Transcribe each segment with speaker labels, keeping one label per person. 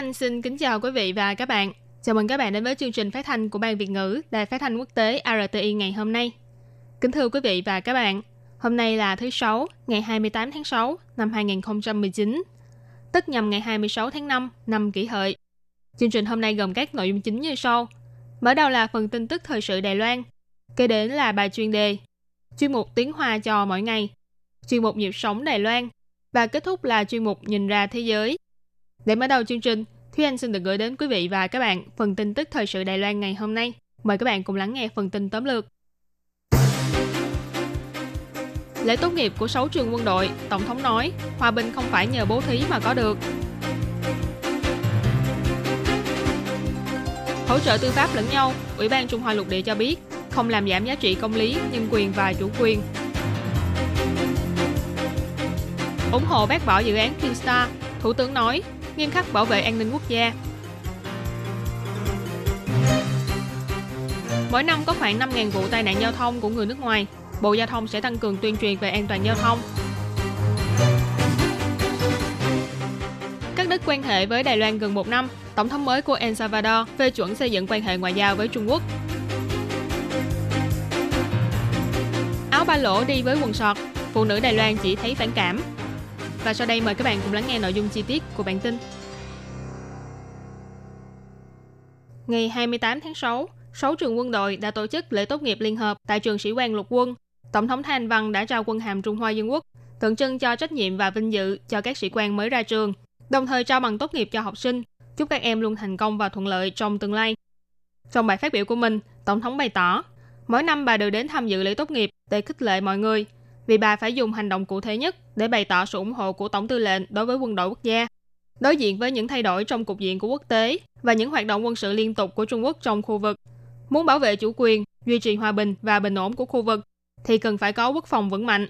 Speaker 1: Anh xin kính chào quý vị và các bạn. Chào mừng các bạn đến với chương trình phát thanh của Ban Việt ngữ Đài Phát thanh Quốc tế RTI ngày hôm nay. Kính thưa quý vị và các bạn, hôm nay là thứ Sáu, ngày 28 tháng 6 năm 2019, tức nhằm ngày 26 tháng 5 năm kỷ hợi. Chương trình hôm nay gồm các nội dung chính như sau. Mở đầu là phần tin tức thời sự Đài Loan, kế đến là bài chuyên đề, chuyên mục tiếng Hoa cho mỗi ngày, chuyên mục nhịp sống Đài Loan và kết thúc là chuyên mục nhìn ra thế giới. Để mở đầu chương trình, Thúy Anh xin được gửi đến quý vị và các bạn phần tin tức thời sự Đài Loan ngày hôm nay. Mời các bạn cùng lắng nghe phần tin tóm lược. Lễ tốt nghiệp của 6 trường quân đội, Tổng thống nói, hòa bình không phải nhờ bố thí mà có được. Hỗ trợ tư pháp lẫn nhau, Ủy ban Trung Hoa Lục Địa cho biết, không làm giảm giá trị công lý, nhân quyền và chủ quyền. ủng hộ bác bỏ dự án Kingstar, Thủ tướng nói, nghiêm khắc bảo vệ an ninh quốc gia. Mỗi năm có khoảng 5.000 vụ tai nạn giao thông của người nước ngoài. Bộ Giao thông sẽ tăng cường tuyên truyền về an toàn giao thông. Các nước quan hệ với Đài Loan gần một năm, Tổng thống mới của El Salvador phê chuẩn xây dựng quan hệ ngoại giao với Trung Quốc. Áo ba lỗ đi với quần sọt, phụ nữ Đài Loan chỉ thấy phản cảm. Và sau đây mời các bạn cùng lắng nghe nội dung chi tiết của bản tin. Ngày 28 tháng 6, 6 trường quân đội đã tổ chức lễ tốt nghiệp liên hợp tại trường sĩ quan lục quân. Tổng thống Thanh Văn đã trao quân hàm Trung Hoa Dân Quốc, tượng trưng cho trách nhiệm và vinh dự cho các sĩ quan mới ra trường, đồng thời trao bằng tốt nghiệp cho học sinh, chúc các em luôn thành công và thuận lợi trong tương lai. Trong bài phát biểu của mình, Tổng thống bày tỏ, mỗi năm bà đều đến tham dự lễ tốt nghiệp để khích lệ mọi người, vì bà phải dùng hành động cụ thể nhất để bày tỏ sự ủng hộ của Tổng tư lệnh đối với quân đội quốc gia. Đối diện với những thay đổi trong cục diện của quốc tế và những hoạt động quân sự liên tục của Trung Quốc trong khu vực, muốn bảo vệ chủ quyền, duy trì hòa bình và bình ổn của khu vực, thì cần phải có quốc phòng vững mạnh.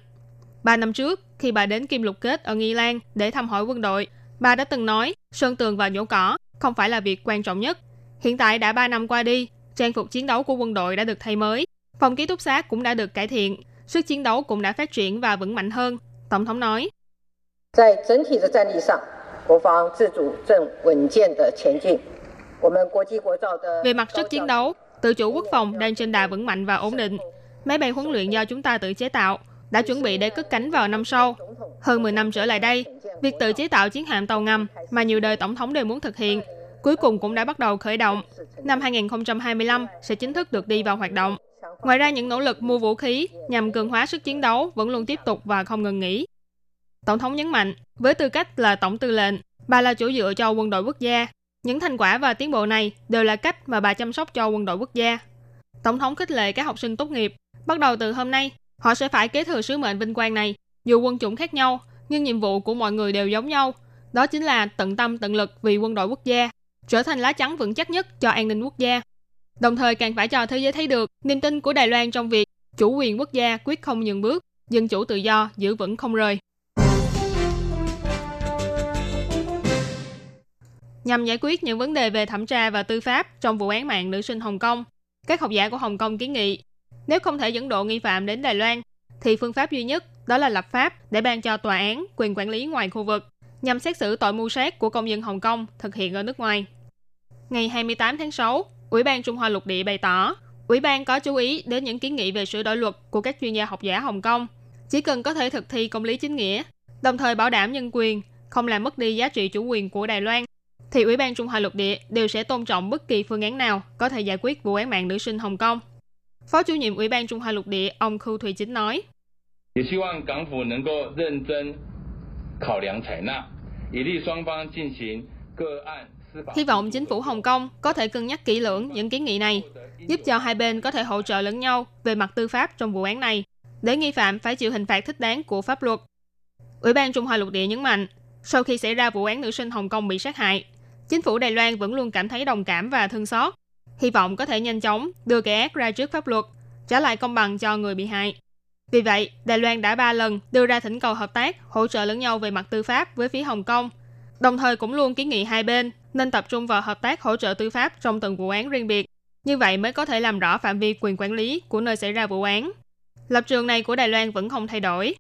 Speaker 1: Ba năm trước, khi bà đến Kim Lục Kết ở Nghi Lan để thăm hỏi quân đội, bà đã từng nói sơn tường và nhổ cỏ không phải là việc quan trọng nhất. Hiện tại đã 3 năm qua đi, trang phục chiến đấu của quân đội đã được thay mới, phòng ký túc xá cũng đã được cải thiện, sức chiến đấu cũng đã phát triển và vững mạnh hơn. Tổng thống nói. Về mặt sức chiến đấu, tự chủ quốc phòng đang trên đà vững mạnh và ổn định. Máy bay huấn luyện do chúng ta tự chế tạo đã chuẩn bị để cất cánh vào năm sau. Hơn 10 năm trở lại đây, việc tự chế tạo chiến hạm tàu ngầm mà nhiều đời tổng thống đều muốn thực hiện, cuối cùng cũng đã bắt đầu khởi động. Năm 2025 sẽ chính thức được đi vào hoạt động. Ngoài ra, những nỗ lực mua vũ khí nhằm cường hóa sức chiến đấu vẫn luôn tiếp tục và không ngừng nghỉ. Tổng thống nhấn mạnh, với tư cách là tổng tư lệnh, bà là chỗ dựa cho quân đội quốc gia. Những thành quả và tiến bộ này đều là cách mà bà chăm sóc cho quân đội quốc gia. Tổng thống khích lệ các học sinh tốt nghiệp, bắt đầu từ hôm nay, họ sẽ phải kế thừa sứ mệnh vinh quang này. Dù quân chủng khác nhau, nhưng nhiệm vụ của mọi người đều giống nhau. Đó chính là tận tâm tận lực vì quân đội quốc gia, trở thành lá chắn vững chắc nhất cho an ninh quốc gia. Đồng thời càng phải cho thế giới thấy được niềm tin của Đài Loan trong việc chủ quyền quốc gia quyết không nhường bước, dân chủ tự do giữ vững không rời. Nhằm giải quyết những vấn đề về thẩm tra và tư pháp trong vụ án mạng nữ sinh Hồng Kông, các học giả của Hồng Kông kiến nghị nếu không thể dẫn độ nghi phạm đến Đài Loan, thì phương pháp duy nhất đó là lập pháp để ban cho tòa án quyền quản lý ngoài khu vực nhằm xét xử tội mưu sát của công dân Hồng Kông thực hiện ở nước ngoài. Ngày 28 tháng 6, Ủy ban Trung Hoa Lục Địa bày tỏ, Ủy ban có chú ý đến những kiến nghị về sửa đổi luật của các chuyên gia học giả Hồng Kông, chỉ cần có thể thực thi công lý chính nghĩa, đồng thời bảo đảm nhân quyền, không làm mất đi giá trị chủ quyền của Đài Loan, thì Ủy ban Trung Hoa Lục Địa đều sẽ tôn trọng bất kỳ phương án nào có thể giải quyết vụ án mạng nữ sinh Hồng Kông. Phó chủ nhiệm Ủy ban Trung Hoa Lục Địa ông Khu Thùy Chính nói. Hy vọng chính phủ Hồng Kông có thể cân nhắc kỹ lưỡng những kiến nghị này, giúp cho hai bên có thể hỗ trợ lẫn nhau về mặt tư pháp trong vụ án này, để nghi phạm phải chịu hình phạt thích đáng của pháp luật. Ủy ban Trung Hoa Lục Địa nhấn mạnh, sau khi xảy ra vụ án nữ sinh Hồng Kông bị sát hại, chính phủ Đài Loan vẫn luôn cảm thấy đồng cảm và thương xót, hy vọng có thể nhanh chóng đưa kẻ ác ra trước pháp luật, trả lại công bằng cho người bị hại. Vì vậy, Đài Loan đã ba lần đưa ra thỉnh cầu hợp tác, hỗ trợ lẫn nhau về mặt tư pháp với phía Hồng Kông, đồng thời cũng luôn kiến nghị hai bên nên tập trung vào hợp tác hỗ trợ tư pháp trong từng vụ án riêng biệt. Như vậy mới có thể làm rõ phạm vi quyền quản lý của nơi xảy ra vụ án. Lập trường này của Đài Loan vẫn không thay đổi.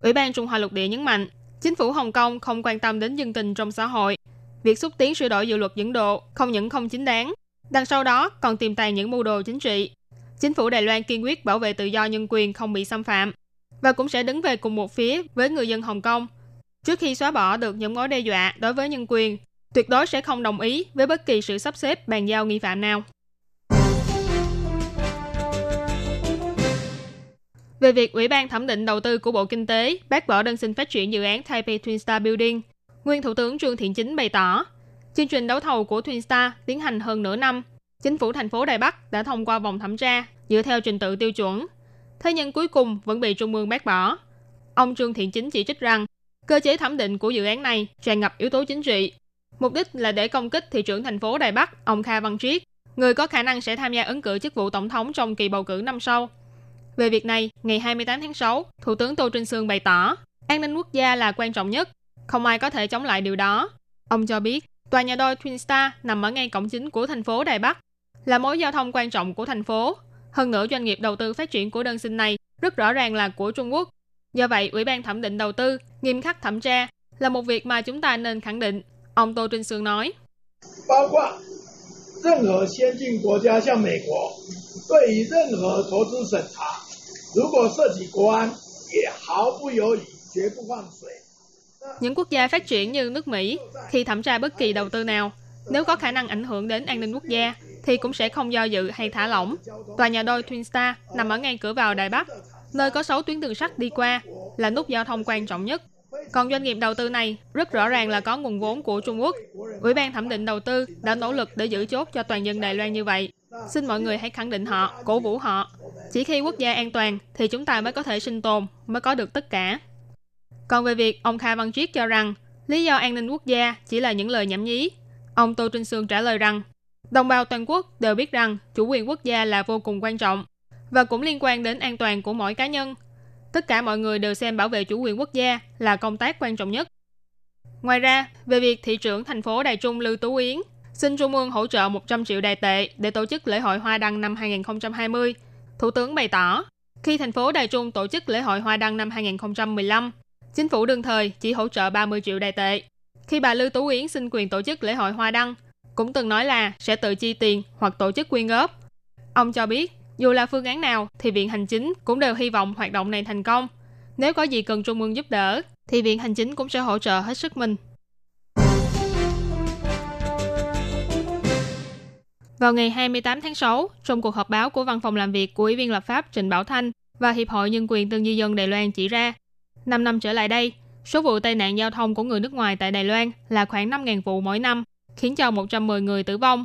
Speaker 1: Ủy ban Trung Hoa Lục Địa nhấn mạnh, chính phủ Hồng Kông không quan tâm đến dân tình trong xã hội. Việc xúc tiến sửa đổi dự luật dẫn độ không những không chính đáng, đằng sau đó còn tiềm tàng những mưu đồ chính trị. Chính phủ Đài Loan kiên quyết bảo vệ tự do nhân quyền không bị xâm phạm và cũng sẽ đứng về cùng một phía với người dân Hồng Kông. Trước khi xóa bỏ được những mối đe dọa đối với nhân quyền, tuyệt đối sẽ không đồng ý với bất kỳ sự sắp xếp bàn giao nghi phạm nào. Về việc Ủy ban thẩm định đầu tư của Bộ Kinh tế bác bỏ đơn xin phát triển dự án Taipei Twin Star Building, nguyên Thủ tướng Trương Thiện Chính bày tỏ, chương trình đấu thầu của Twin Star tiến hành hơn nửa năm. Chính phủ thành phố Đài Bắc đã thông qua vòng thẩm tra dựa theo trình tự tiêu chuẩn. Thế nhưng cuối cùng vẫn bị Trung ương bác bỏ. Ông Trương Thiện Chính chỉ trích rằng cơ chế thẩm định của dự án này tràn ngập yếu tố chính trị. Mục đích là để công kích thị trưởng thành phố Đài Bắc, ông Kha Văn Triết, người có khả năng sẽ tham gia ứng cử chức vụ tổng thống trong kỳ bầu cử năm sau. Về việc này, ngày 28 tháng 6, Thủ tướng Tô Trinh Sương bày tỏ, an ninh quốc gia là quan trọng nhất, không ai có thể chống lại điều đó. Ông cho biết, tòa nhà đôi Twin Star nằm ở ngay cổng chính của thành phố Đài Bắc, là mối giao thông quan trọng của thành phố. Hơn nữa, doanh nghiệp đầu tư phát triển của đơn xin này rất rõ ràng là của Trung Quốc. Do vậy, Ủy ban thẩm định đầu tư nghiêm khắc thẩm tra là một việc mà chúng ta nên khẳng định. Ông Tô Trinh Sương nói, những quốc gia phát triển như nước Mỹ khi thẩm tra bất kỳ đầu tư nào, nếu có khả năng ảnh hưởng đến an ninh quốc gia thì cũng sẽ không do dự hay thả lỏng. Tòa nhà đôi Twin Star nằm ở ngay cửa vào Đài Bắc, nơi có 6 tuyến đường sắt đi qua, là nút giao thông quan trọng nhất. Còn doanh nghiệp đầu tư này rất rõ ràng là có nguồn vốn của Trung Quốc. Ủy ban thẩm định đầu tư đã nỗ lực để giữ chốt cho toàn dân Đài Loan như vậy. Xin mọi người hãy khẳng định họ, cổ vũ họ. Chỉ khi quốc gia an toàn thì chúng ta mới có thể sinh tồn, mới có được tất cả. Còn về việc ông Kha Văn Triết cho rằng lý do an ninh quốc gia chỉ là những lời nhảm nhí, ông Tô Trinh Sương trả lời rằng đồng bào toàn quốc đều biết rằng chủ quyền quốc gia là vô cùng quan trọng và cũng liên quan đến an toàn của mỗi cá nhân. Tất cả mọi người đều xem bảo vệ chủ quyền quốc gia là công tác quan trọng nhất. Ngoài ra, về việc thị trưởng thành phố Đài Trung Lưu Tú Yến xin Trung ương hỗ trợ 100 triệu đài tệ để tổ chức lễ hội Hoa Đăng năm 2020. Thủ tướng bày tỏ, khi thành phố Đài Trung tổ chức lễ hội Hoa Đăng năm 2015, chính phủ đương thời chỉ hỗ trợ 30 triệu đài tệ. Khi bà Lưu Tú Yến xin quyền tổ chức lễ hội Hoa Đăng, cũng từng nói là sẽ tự chi tiền hoặc tổ chức quyên góp. Ông cho biết, dù là phương án nào thì Viện Hành Chính cũng đều hy vọng hoạt động này thành công. Nếu có gì cần Trung ương giúp đỡ, thì Viện Hành Chính cũng sẽ hỗ trợ hết sức mình. Vào ngày 28 tháng 6, trong cuộc họp báo của Văn phòng làm việc của Ủy viên lập pháp Trịnh Bảo Thanh và Hiệp hội Nhân quyền Tương Di dân Đài Loan chỉ ra, 5 năm trở lại đây, số vụ tai nạn giao thông của người nước ngoài tại Đài Loan là khoảng 5.000 vụ mỗi năm, khiến cho 110 người tử vong.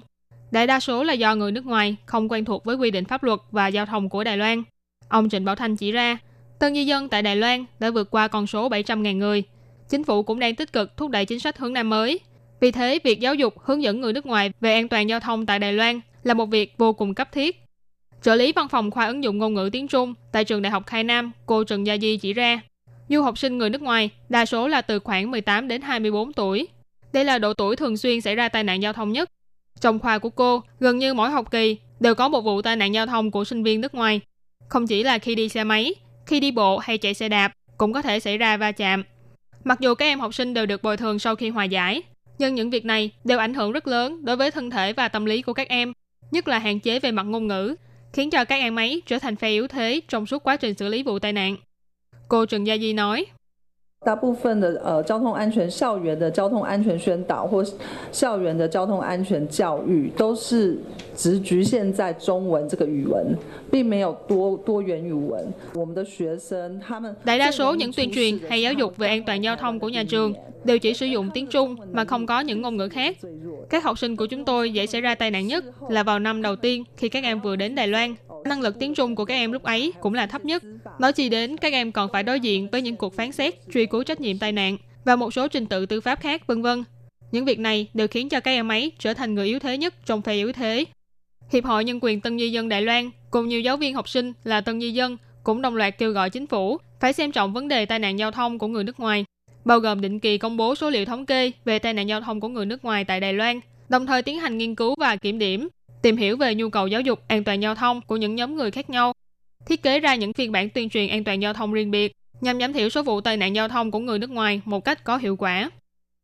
Speaker 1: Đại đa số là do người nước ngoài không quen thuộc với quy định pháp luật và giao thông của Đài Loan. Ông Trịnh Bảo Thanh chỉ ra, Tân Di dân tại Đài Loan đã vượt qua con số 700.000 người. Chính phủ cũng đang tích cực thúc đẩy chính sách hướng Nam mới vì thế, việc giáo dục hướng dẫn người nước ngoài về an toàn giao thông tại Đài Loan là một việc vô cùng cấp thiết. Trợ lý văn phòng khoa ứng dụng ngôn ngữ tiếng Trung tại trường Đại học Khai Nam, cô Trần Gia Di chỉ ra, du học sinh người nước ngoài đa số là từ khoảng 18 đến 24 tuổi. Đây là độ tuổi thường xuyên xảy ra tai nạn giao thông nhất. Trong khoa của cô, gần như mỗi học kỳ đều có một vụ tai nạn giao thông của sinh viên nước ngoài. Không chỉ là khi đi xe máy, khi đi bộ hay chạy xe đạp cũng có thể xảy ra va chạm. Mặc dù các em học sinh đều được bồi thường sau khi hòa giải, nhưng những việc này đều ảnh hưởng rất lớn đối với thân thể và tâm lý của các em, nhất là hạn chế về mặt ngôn ngữ, khiến cho các em ấy trở thành phe yếu thế trong suốt quá trình xử lý vụ tai nạn. Cô Trần Gia Di nói,
Speaker 2: 大部分的呃交通安全校园的交通安全宣导或校园的交通安全教育，都是只局限在中文这个语文，并没有多多元语文。我们的学生他们
Speaker 1: đại đa số những tuyên truyền hay giáo dục về an toàn giao thông của nhà trường đều chỉ sử dụng tiếng Trung mà không có những ngôn ngữ khác. Các học sinh của chúng tôi dễ xảy ra tai nạn nhất là vào năm đầu tiên khi các em vừa đến Đài Loan. Năng lực tiếng Trung của các em lúc ấy cũng là thấp nhất. Nói chi đến các em còn phải đối diện với những cuộc phán xét, truy cứu trách nhiệm tai nạn và một số trình tự tư pháp khác, vân vân. Những việc này đều khiến cho các em ấy trở thành người yếu thế nhất trong phe yếu thế. Hiệp hội Nhân quyền Tân Di dân Đài Loan cùng nhiều giáo viên học sinh là Tân Di dân cũng đồng loạt kêu gọi chính phủ phải xem trọng vấn đề tai nạn giao thông của người nước ngoài, bao gồm định kỳ công bố số liệu thống kê về tai nạn giao thông của người nước ngoài tại Đài Loan, đồng thời tiến hành nghiên cứu và kiểm điểm, tìm hiểu về nhu cầu giáo dục an toàn giao thông của những nhóm người khác nhau, thiết kế ra những phiên bản tuyên truyền an toàn giao thông riêng biệt nhằm giảm thiểu số vụ tai nạn giao thông của người nước ngoài một cách có hiệu quả.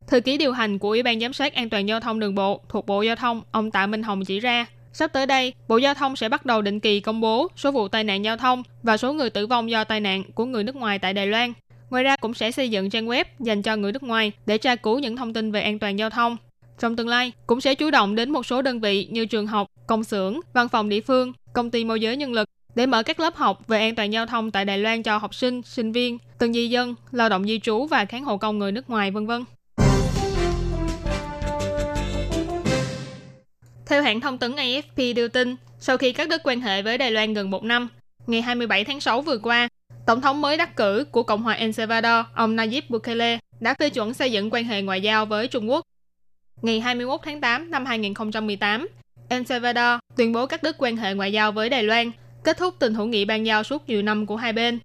Speaker 1: Thư ký điều hành của Ủy ban giám sát an toàn giao thông đường bộ thuộc Bộ Giao thông, ông Tạ Minh Hồng chỉ ra, sắp tới đây, Bộ Giao thông sẽ bắt đầu định kỳ công bố số vụ tai nạn giao thông và số người tử vong do tai nạn của người nước ngoài tại Đài Loan. Ngoài ra cũng sẽ xây dựng trang web dành cho người nước ngoài để tra cứu những thông tin về an toàn giao thông. Trong tương lai, cũng sẽ chủ động đến một số đơn vị như trường học, công xưởng, văn phòng địa phương, công ty môi giới nhân lực để mở các lớp học về an toàn giao thông tại Đài Loan cho học sinh, sinh viên, từng di dân, lao động di trú và kháng hộ công người nước ngoài vân vân. Theo hãng thông tấn AFP đưa tin, sau khi cắt đứt quan hệ với Đài Loan gần một năm, ngày 27 tháng 6 vừa qua, Tổng thống mới đắc cử của Cộng hòa El Salvador, ông Nayib Bukele, đã phê chuẩn xây dựng quan hệ ngoại giao với Trung Quốc. Ngày 21 tháng 8 năm 2018, El Salvador tuyên bố cắt đứt quan hệ ngoại giao với Đài Loan, kết thúc tình hữu nghị ban giao suốt nhiều năm của hai bên.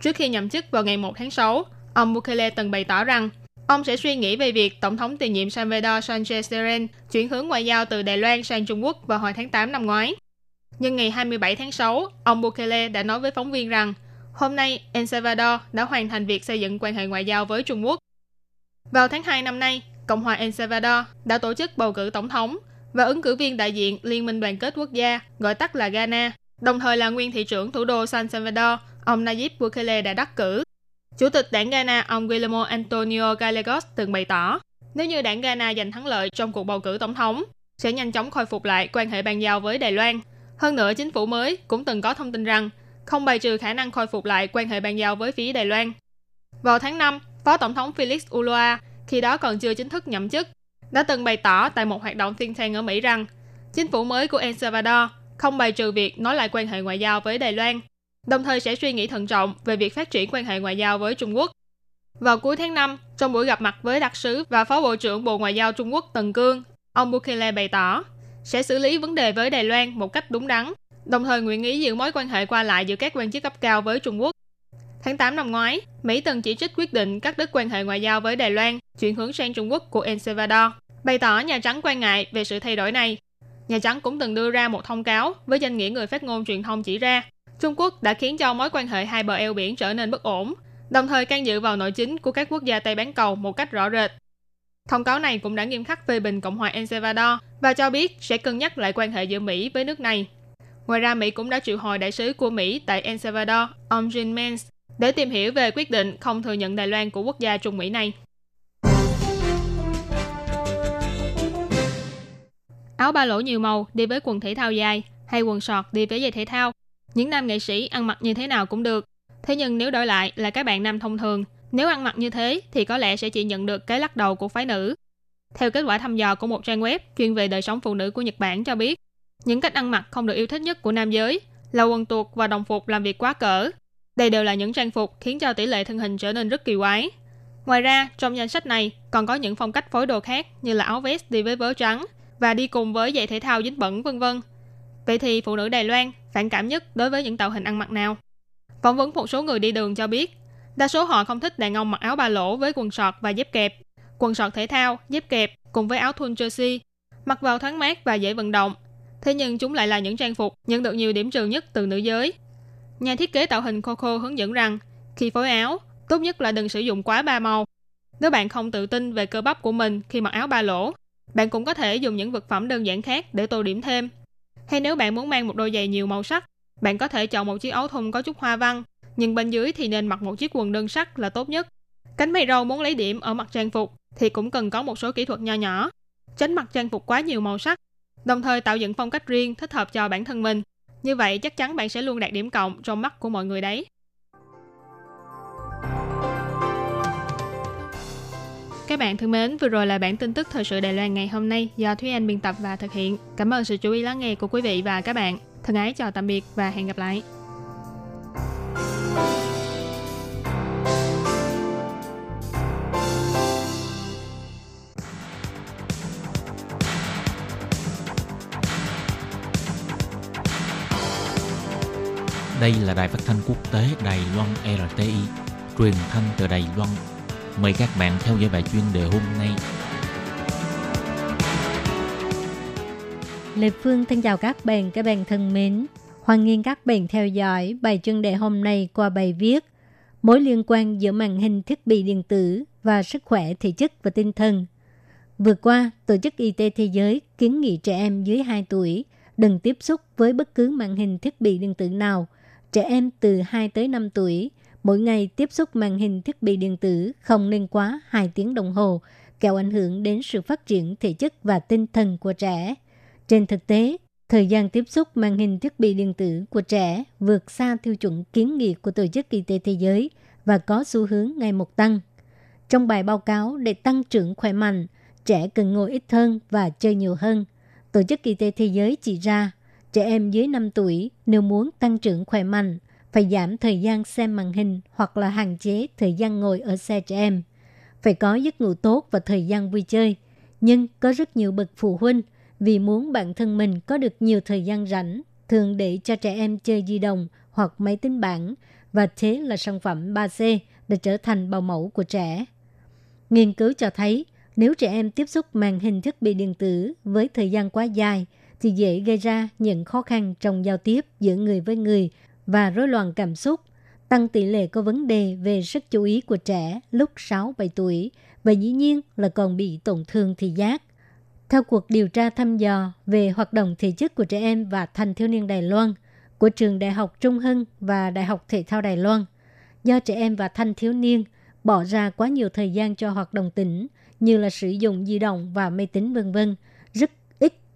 Speaker 1: Trước khi nhậm chức vào ngày 1 tháng 6, ông Bukele từng bày tỏ rằng Ông sẽ suy nghĩ về việc Tổng thống tiền nhiệm Salvador Sanchez Seren chuyển hướng ngoại giao từ Đài Loan sang Trung Quốc vào hồi tháng 8 năm ngoái. Nhưng ngày 27 tháng 6, ông Bukele đã nói với phóng viên rằng hôm nay El Salvador đã hoàn thành việc xây dựng quan hệ ngoại giao với Trung Quốc. Vào tháng 2 năm nay, Cộng hòa El Salvador đã tổ chức bầu cử tổng thống và ứng cử viên đại diện Liên minh đoàn kết quốc gia, gọi tắt là Ghana, đồng thời là nguyên thị trưởng thủ đô San Salvador, ông Nayib Bukele đã đắc cử Chủ tịch đảng Ghana ông Guillermo Antonio Gallegos từng bày tỏ, nếu như đảng Ghana giành thắng lợi trong cuộc bầu cử tổng thống, sẽ nhanh chóng khôi phục lại quan hệ bàn giao với Đài Loan. Hơn nữa, chính phủ mới cũng từng có thông tin rằng không bài trừ khả năng khôi phục lại quan hệ bàn giao với phía Đài Loan. Vào tháng 5, Phó Tổng thống Felix Ulloa, khi đó còn chưa chính thức nhậm chức, đã từng bày tỏ tại một hoạt động thiên thang ở Mỹ rằng chính phủ mới của El Salvador không bài trừ việc nói lại quan hệ ngoại giao với Đài Loan đồng thời sẽ suy nghĩ thận trọng về việc phát triển quan hệ ngoại giao với Trung Quốc. Vào cuối tháng 5, trong buổi gặp mặt với đặc sứ và phó bộ trưởng Bộ Ngoại giao Trung Quốc Tần Cương, ông Bukele bày tỏ sẽ xử lý vấn đề với Đài Loan một cách đúng đắn, đồng thời nguyện ý giữ mối quan hệ qua lại giữa các quan chức cấp cao với Trung Quốc. Tháng 8 năm ngoái, Mỹ từng chỉ trích quyết định cắt đứt quan hệ ngoại giao với Đài Loan, chuyển hướng sang Trung Quốc của El Salvador, bày tỏ Nhà Trắng quan ngại về sự thay đổi này. Nhà Trắng cũng từng đưa ra một thông cáo với danh nghĩa người phát ngôn truyền thông chỉ ra Trung Quốc đã khiến cho mối quan hệ hai bờ eo biển trở nên bất ổn, đồng thời can dự vào nội chính của các quốc gia Tây bán cầu một cách rõ rệt. Thông cáo này cũng đã nghiêm khắc phê bình Cộng hòa El Salvador và cho biết sẽ cân nhắc lại quan hệ giữa Mỹ với nước này. Ngoài ra, Mỹ cũng đã triệu hồi đại sứ của Mỹ tại El Salvador, ông Jim Mans, để tìm hiểu về quyết định không thừa nhận Đài Loan của quốc gia Trung Mỹ này. Áo ba lỗ nhiều màu đi với quần thể thao dài hay quần sọt đi với giày thể thao những nam nghệ sĩ ăn mặc như thế nào cũng được. Thế nhưng nếu đổi lại là các bạn nam thông thường, nếu ăn mặc như thế thì có lẽ sẽ chỉ nhận được cái lắc đầu của phái nữ. Theo kết quả thăm dò của một trang web chuyên về đời sống phụ nữ của Nhật Bản cho biết, những cách ăn mặc không được yêu thích nhất của nam giới là quần tuột và đồng phục làm việc quá cỡ. Đây đều là những trang phục khiến cho tỷ lệ thân hình trở nên rất kỳ quái. Ngoài ra, trong danh sách này còn có những phong cách phối đồ khác như là áo vest đi với vớ trắng và đi cùng với giày thể thao dính bẩn vân vân. Vậy thì phụ nữ Đài Loan phản cảm nhất đối với những tạo hình ăn mặc nào? Phỏng vấn một số người đi đường cho biết, đa số họ không thích đàn ông mặc áo ba lỗ với quần sọt và dép kẹp, quần sọt thể thao, dép kẹp cùng với áo thun jersey, mặc vào thoáng mát và dễ vận động. Thế nhưng chúng lại là những trang phục nhận được nhiều điểm trừ nhất từ nữ giới. Nhà thiết kế tạo hình Coco hướng dẫn rằng, khi phối áo, tốt nhất là đừng sử dụng quá ba màu. Nếu bạn không tự tin về cơ bắp của mình khi mặc áo ba lỗ, bạn cũng có thể dùng những vật phẩm đơn giản khác để tô điểm thêm. Hay nếu bạn muốn mang một đôi giày nhiều màu sắc, bạn có thể chọn một chiếc áo thun có chút hoa văn, nhưng bên dưới thì nên mặc một chiếc quần đơn sắc là tốt nhất. Cánh mày râu muốn lấy điểm ở mặt trang phục thì cũng cần có một số kỹ thuật nho nhỏ, tránh mặc trang phục quá nhiều màu sắc, đồng thời tạo dựng phong cách riêng thích hợp cho bản thân mình. Như vậy chắc chắn bạn sẽ luôn đạt điểm cộng trong mắt của mọi người đấy. Các bạn thân mến, vừa rồi là bản tin tức thời sự Đài Loan ngày hôm nay do Thúy Anh biên tập và thực hiện. Cảm ơn sự chú ý lắng nghe của quý vị và các bạn. Thân ái chào tạm biệt và hẹn gặp lại.
Speaker 3: Đây là đài phát thanh quốc tế Đài Loan RTI, truyền thanh từ Đài Loan. Mời các bạn theo dõi bài chuyên đề hôm nay.
Speaker 4: Lê Phương thân chào các bạn, các bạn thân mến. Hoan nghênh các bạn theo dõi bài chuyên đề hôm nay qua bài viết Mối liên quan giữa màn hình thiết bị điện tử và sức khỏe thể chất và tinh thần. Vừa qua, Tổ chức Y tế Thế giới kiến nghị trẻ em dưới 2 tuổi đừng tiếp xúc với bất cứ màn hình thiết bị điện tử nào. Trẻ em từ 2 tới 5 tuổi mỗi ngày tiếp xúc màn hình thiết bị điện tử không nên quá 2 tiếng đồng hồ, kẻo ảnh hưởng đến sự phát triển thể chất và tinh thần của trẻ. Trên thực tế, thời gian tiếp xúc màn hình thiết bị điện tử của trẻ vượt xa tiêu chuẩn kiến nghị của Tổ chức Y tế Thế giới và có xu hướng ngày một tăng. Trong bài báo cáo để tăng trưởng khỏe mạnh, trẻ cần ngồi ít hơn và chơi nhiều hơn. Tổ chức Y tế Thế giới chỉ ra, trẻ em dưới 5 tuổi nếu muốn tăng trưởng khỏe mạnh, phải giảm thời gian xem màn hình hoặc là hạn chế thời gian ngồi ở xe trẻ em. Phải có giấc ngủ tốt và thời gian vui chơi. Nhưng có rất nhiều bậc phụ huynh vì muốn bản thân mình có được nhiều thời gian rảnh, thường để cho trẻ em chơi di động hoặc máy tính bảng và thế là sản phẩm 3C đã trở thành bào mẫu của trẻ. Nghiên cứu cho thấy, nếu trẻ em tiếp xúc màn hình thiết bị điện tử với thời gian quá dài, thì dễ gây ra những khó khăn trong giao tiếp giữa người với người và rối loạn cảm xúc, tăng tỷ lệ có vấn đề về sức chú ý của trẻ lúc 6-7 tuổi và dĩ nhiên là còn bị tổn thương thị giác. Theo cuộc điều tra thăm dò về hoạt động thể chất của trẻ em và thanh thiếu niên Đài Loan của trường Đại học Trung Hưng và Đại học Thể thao Đài Loan, do trẻ em và thanh thiếu niên bỏ ra quá nhiều thời gian cho hoạt động tỉnh như là sử dụng di động và máy tính vân vân,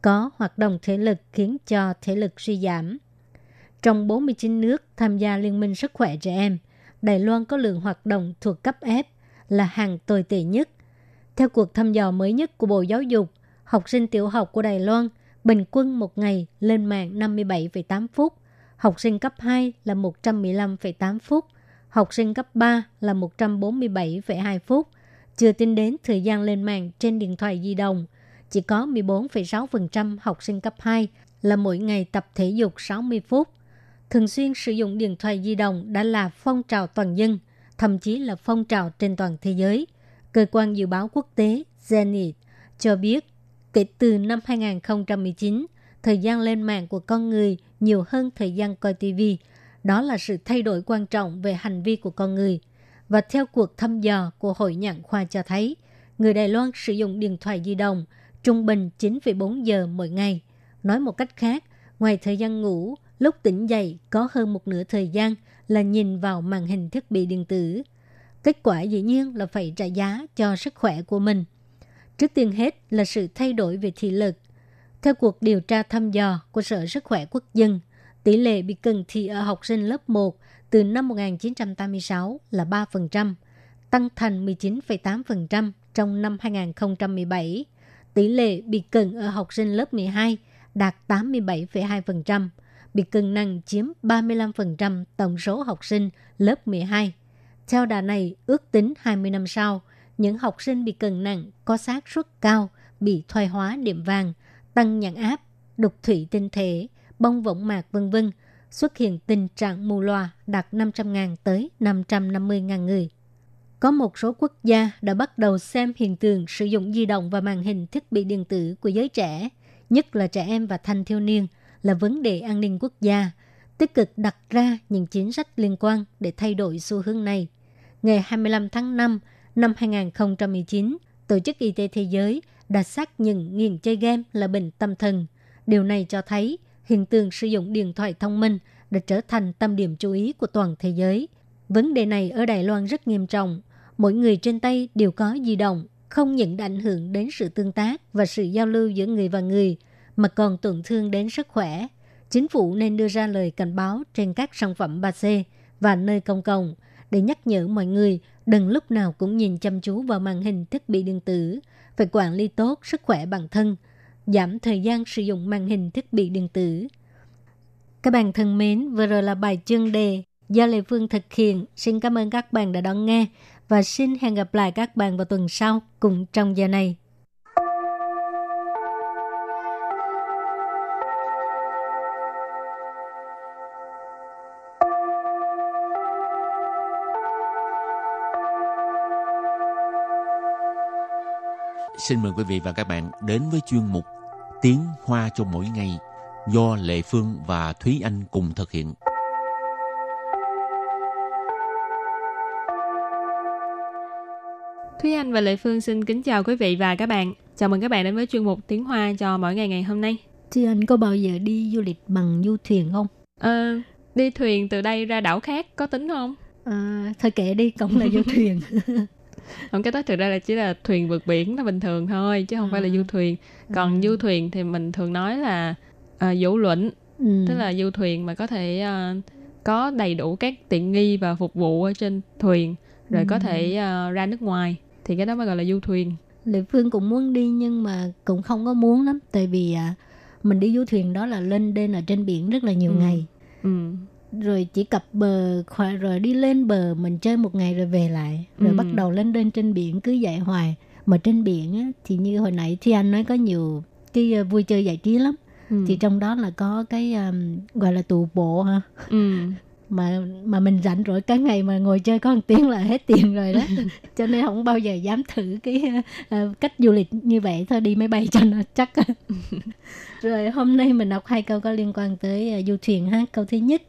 Speaker 4: có hoạt động thể lực khiến cho thể lực suy giảm. Trong 49 nước tham gia Liên minh Sức khỏe trẻ em, Đài Loan có lượng hoạt động thuộc cấp F là hàng tồi tệ nhất. Theo cuộc thăm dò mới nhất của Bộ Giáo dục, học sinh tiểu học của Đài Loan bình quân một ngày lên mạng 57,8 phút, học sinh cấp 2 là 115,8 phút, học sinh cấp 3 là 147,2 phút, chưa tính đến thời gian lên mạng trên điện thoại di động. Chỉ có 14,6% học sinh cấp 2 là mỗi ngày tập thể dục 60 phút. Thường xuyên sử dụng điện thoại di động đã là phong trào toàn dân, thậm chí là phong trào trên toàn thế giới. Cơ quan dự báo quốc tế Zenit cho biết kể từ năm 2019, thời gian lên mạng của con người nhiều hơn thời gian coi TV. Đó là sự thay đổi quan trọng về hành vi của con người. Và theo cuộc thăm dò của Hội Nhãn khoa cho thấy, người Đài Loan sử dụng điện thoại di động trung bình 9,4 giờ mỗi ngày. Nói một cách khác, ngoài thời gian ngủ, lúc tỉnh dậy có hơn một nửa thời gian là nhìn vào màn hình thiết bị điện tử. Kết quả dĩ nhiên là phải trả giá cho sức khỏe của mình. Trước tiên hết là sự thay đổi về thị lực. Theo cuộc điều tra thăm dò của Sở Sức khỏe Quốc dân, tỷ lệ bị cận thị ở học sinh lớp 1 từ năm 1986 là 3%, tăng thành 19,8% trong năm 2017. Tỷ lệ bị cận ở học sinh lớp 12 đạt 87,2%, bị cận nặng chiếm 35% tổng số học sinh lớp 12. Theo đà này, ước tính 20 năm sau, những học sinh bị cận nặng có xác suất cao bị thoái hóa điểm vàng, tăng nhãn áp, đục thủy tinh thể, bong võng mạc vân vân xuất hiện tình trạng mù loà đạt 500.000 tới 550.000 người. Có một số quốc gia đã bắt đầu xem hiện tượng sử dụng di động và màn hình thiết bị điện tử của giới trẻ, nhất là trẻ em và thanh thiếu niên, là vấn đề an ninh quốc gia, tích cực đặt ra những chính sách liên quan để thay đổi xu hướng này. Ngày 25 tháng 5 năm 2019, Tổ chức Y tế Thế giới đã xác nhận nghiện chơi game là bệnh tâm thần. Điều này cho thấy hiện tượng sử dụng điện thoại thông minh đã trở thành tâm điểm chú ý của toàn thế giới. Vấn đề này ở Đài Loan rất nghiêm trọng. Mỗi người trên tay đều có di động, không những đã ảnh hưởng đến sự tương tác và sự giao lưu giữa người và người, mà còn tổn thương đến sức khỏe. Chính phủ nên đưa ra lời cảnh báo trên các sản phẩm 3C và nơi công cộng để nhắc nhở mọi người đừng lúc nào cũng nhìn chăm chú vào màn hình thiết bị điện tử, phải quản lý tốt sức khỏe bản thân, giảm thời gian sử dụng màn hình thiết bị điện tử. Các bạn thân mến, vừa rồi là bài chương đề do Lê Phương thực hiện. Xin cảm ơn các bạn đã đón nghe và xin hẹn gặp lại các bạn vào tuần sau cùng trong giờ này.
Speaker 3: Xin mời quý vị và các bạn đến với chuyên mục Tiếng Hoa cho mỗi ngày do Lệ Phương và Thúy Anh cùng thực hiện.
Speaker 1: Thúy Anh và Lệ Phương xin kính chào quý vị và các bạn. Chào mừng các bạn đến với chuyên mục Tiếng Hoa cho mỗi ngày ngày hôm nay.
Speaker 4: Thúy Anh có bao giờ đi du lịch bằng du thuyền không?
Speaker 1: Ờ, đi thuyền từ đây ra đảo khác có tính không?
Speaker 4: À, thôi kệ đi, cũng là du thuyền.
Speaker 1: không cái đó thực ra là chỉ là thuyền vượt biển nó bình thường thôi chứ không à. phải là du thuyền còn à. du thuyền thì mình thường nói là uh, vũ luận ừ. tức là du thuyền mà có thể uh, có đầy đủ các tiện nghi và phục vụ ở trên thuyền rồi ừ. có thể uh, ra nước ngoài thì cái đó mới gọi là du thuyền
Speaker 4: lệ phương cũng muốn đi nhưng mà cũng không có muốn lắm tại vì uh, mình đi du thuyền đó là lên đên ở trên biển rất là nhiều ừ. ngày ừ rồi chỉ cập bờ rồi đi lên bờ mình chơi một ngày rồi về lại rồi ừ. bắt đầu lên lên trên biển cứ dạy hoài mà trên biển á, thì như hồi nãy thì anh nói có nhiều cái uh, vui chơi giải trí lắm ừ. thì trong đó là có cái um, gọi là tù bộ ha ừ. mà mà mình rảnh rỗi cả ngày mà ngồi chơi có một tiếng là hết tiền rồi đó cho nên không bao giờ dám thử cái uh, cách du lịch như vậy thôi đi máy bay cho nó chắc rồi hôm nay mình đọc hai câu có liên quan tới uh, du thuyền ha câu thứ nhất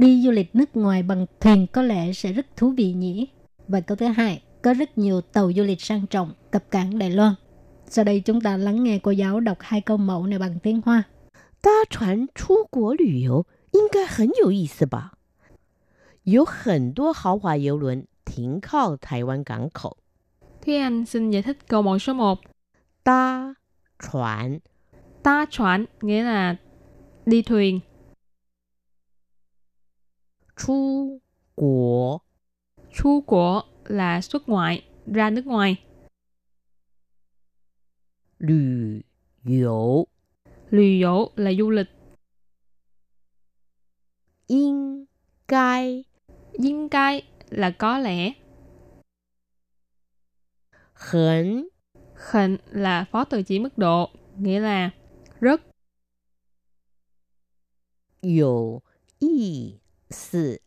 Speaker 4: Đi du lịch nước ngoài bằng thuyền có lẽ sẽ rất thú vị nhỉ? Và câu thứ hai, có rất nhiều tàu du lịch sang trọng cập cảng Đài Loan. Sau đây chúng ta lắng nghe cô giáo đọc hai câu mẫu này bằng tiếng Hoa.
Speaker 5: 搭船出国旅游应该很有意思吧？ 有很多豪华游轮停靠台湾港口。
Speaker 1: Thúy Anh xin giải thích câu mẫu số 1.
Speaker 5: 搭船
Speaker 1: Ta chuẩn nghĩa là đi thuyền.
Speaker 5: 出国
Speaker 1: Chu quốc là xuất ngoại, ra nước ngoài.
Speaker 5: Lữ yếu
Speaker 1: Lữ yếu là du lịch.
Speaker 5: Yên gai
Speaker 1: Yên gai là có lẽ.
Speaker 5: Hẳn
Speaker 1: Hẳn là phó từ chỉ mức độ, nghĩa là rất.
Speaker 5: Có ý sự.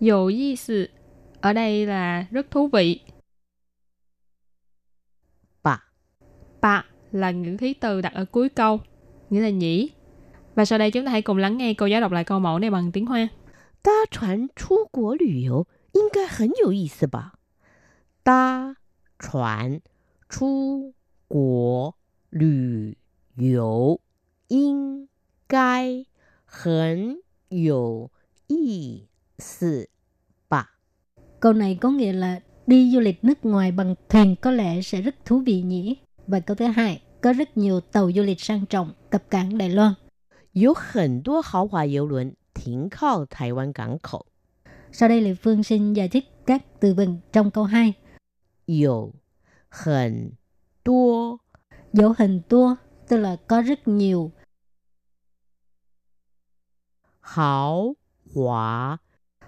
Speaker 1: Dụ ý sự. Ở đây là rất thú vị.
Speaker 5: Bà.
Speaker 1: Bà là những khí từ đặt ở cuối câu, nghĩa là nhỉ. Và sau đây chúng ta hãy cùng lắng nghe cô giáo đọc lại câu mẫu này bằng tiếng Hoa.
Speaker 5: 搭船出国旅游应该很有意思吧？搭船出国旅游应该很有意思吧。
Speaker 4: Câu này có nghĩa là đi du lịch nước ngoài bằng thuyền có lẽ sẽ rất thú vị nhỉ. Và câu thứ hai, có rất nhiều tàu du lịch sang trọng cập cảng Đài Loan.
Speaker 5: 有很多豪华游轮 停靠台湾港口。
Speaker 4: Sau đây Lê Phương xin giải thích các từ vựng trong câu 2.
Speaker 5: 有很多
Speaker 4: Dấu hình tua tức là có rất nhiều.
Speaker 5: 豪华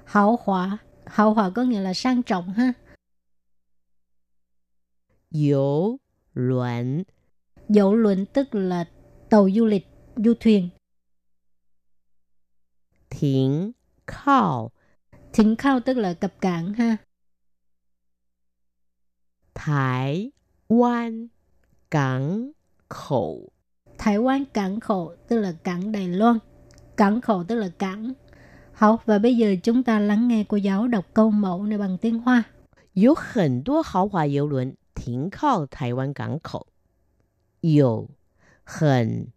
Speaker 4: Hảo hòa. Hảo hòa có nghĩa là sang trọng ha.
Speaker 5: 游轮
Speaker 4: Dấu luận tức là tàu du lịch, du thuyền.
Speaker 5: 停靠
Speaker 4: Thỉnh khao tức là cập cảng ha.
Speaker 5: 台湾港口
Speaker 4: Thái Quan cảng khẩu tức là cảng Đài Loan. Cảng khẩu tức là cảng. Học và bây giờ chúng ta lắng nghe cô giáo đọc câu mẫu này bằng tiếng Hoa.
Speaker 5: 有很多豪华游轮停靠台湾港口。有很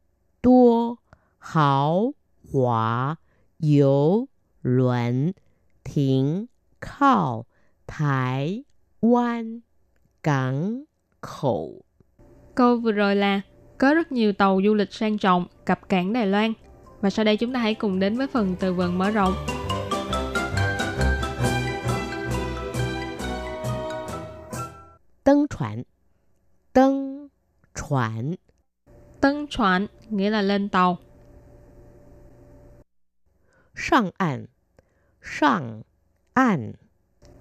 Speaker 5: 多豪华 游轮停靠台湾港口。
Speaker 1: Câu vừa rồi là có rất nhiều tàu du lịch sang trọng cập cảng Đài Loan. Và sau đây chúng ta hãy cùng đến với phần từ vựng mở rộng.
Speaker 5: 登船，登船，
Speaker 1: Tân chuẩn nghĩa là lên tàu.
Speaker 5: 上岸，上岸，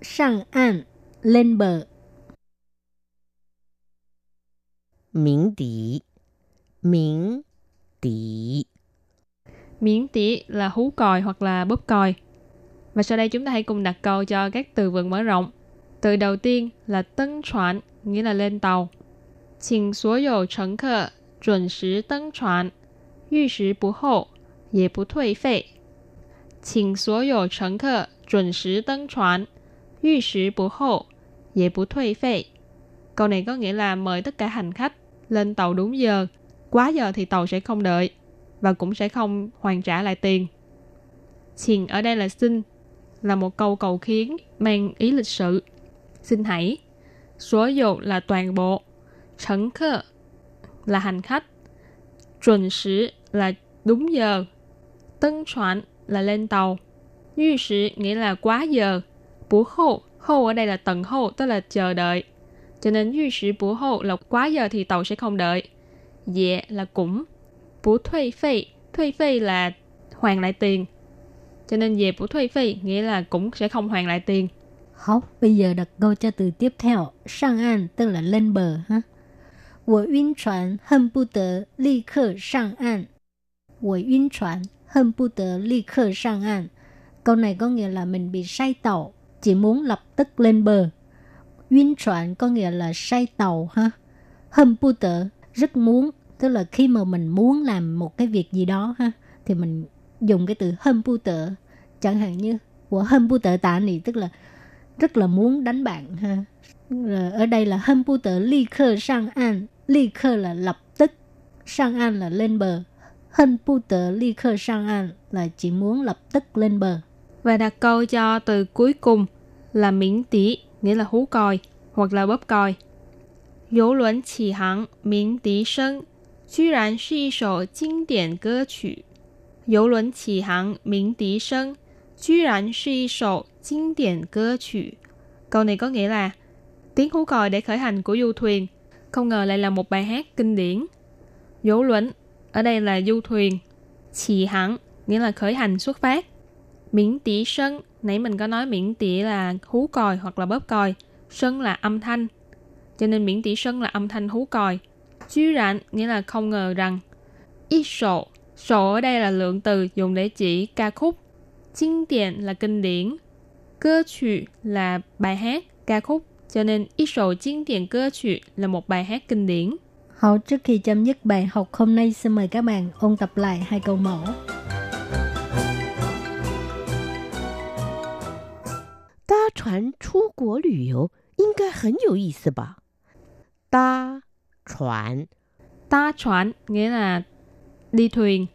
Speaker 4: Sang an, lên bờ.
Speaker 5: 鸣笛，鸣笛，
Speaker 1: Miễn tỉ là hú còi hoặc là bóp còi. Và sau đây chúng ta hãy cùng đặt câu cho các từ vựng mở rộng. Từ đầu tiên là tân chuẩn nghĩa là lên tàu. 请所有乘客准时登船，遇时不候，也不退费。 请所有乘客准时登船，遇时不候，也不退费. Câu này có nghĩa là mời tất cả hành khách lên tàu đúng giờ, quá giờ thì tàu sẽ không đợi và cũng sẽ không hoàn trả lại tiền. Xin ở đây là xin, là một câu cầu khiến mang ý lịch sự. Xin hãy. Số dụ là toàn bộ. Trấn khơ là hành khách. Chuẩn sử là đúng giờ. Tân chuẩn là lên tàu. Như sử nghĩa là quá giờ. Bú hậu, hậu ở đây là tầng hậu, tức là chờ đợi. Cho nên như sử bú hậu là quá giờ thì tàu sẽ không đợi. Dẹ là cũng. Bú thuê phê, thuê phê là hoàn lại tiền. Cho nên về bú thuê phê nghĩa là cũng sẽ không hoàn lại tiền.
Speaker 4: Học, bây giờ đặt câu cho từ tiếp theo. Sang an tức là lên bờ ha. 我晕船，恨不得立刻上岸。我晕船， 恨不得立刻上岸。Câu này có nghĩa là mình bị say tàu, chỉ muốn lập tức lên bờ. Yun chuẩn có nghĩa là say tàu ha. Hâm bu tờ, rất muốn, tức là khi mà mình muốn làm một cái việc gì đó ha, thì mình dùng cái từ hâm bu tờ. Chẳng hạn như, của hâm bu tờ tạ nị, tức là rất là muốn đánh bạn ha. Rồi ở đây là hâm bu tờ ly khơ sang an, ly khơ là lập tức, sang an là lên bờ. Hâm bu tờ ly khơ sang an là chỉ muốn lập tức lên bờ.
Speaker 1: Và đặt câu cho từ cuối cùng là miễn tí, nghĩa là hú còi hoặc là bóp còi. 游轮起航，鸣笛声，居然是一首经典歌曲。游轮起航，鸣笛声，居然是一首经典歌曲。Câu này có nghĩa là tiếng hú còi để khởi hành của du thuyền, không ngờ lại là một bài hát kinh điển. Dỗ luận ở đây là du thuyền, chỉ hẳn nghĩa là khởi hành xuất phát. Miễn tỷ sân, nãy mình có nói miễn tỷ là hú còi hoặc là bóp còi, sân là âm thanh. Cho nên miễn tỷ sân là âm thanh hú còi. Chứ rạn nghĩa là không ngờ rằng. Ít sổ, sổ ở đây là lượng từ dùng để chỉ ca khúc. Kinh điển là kinh điển. cơ trụ là bài hát, ca khúc. Cho nên ít sổ kinh điển trụ là một bài hát kinh điển.
Speaker 4: Hậu trước khi chấm dứt bài học hôm nay xin mời các bạn ôn tập lại hai câu mẫu.
Speaker 6: 搭船出国旅游应该很有意思吧？搭船，
Speaker 1: Ta chuẩn nghĩa là đi thuyền.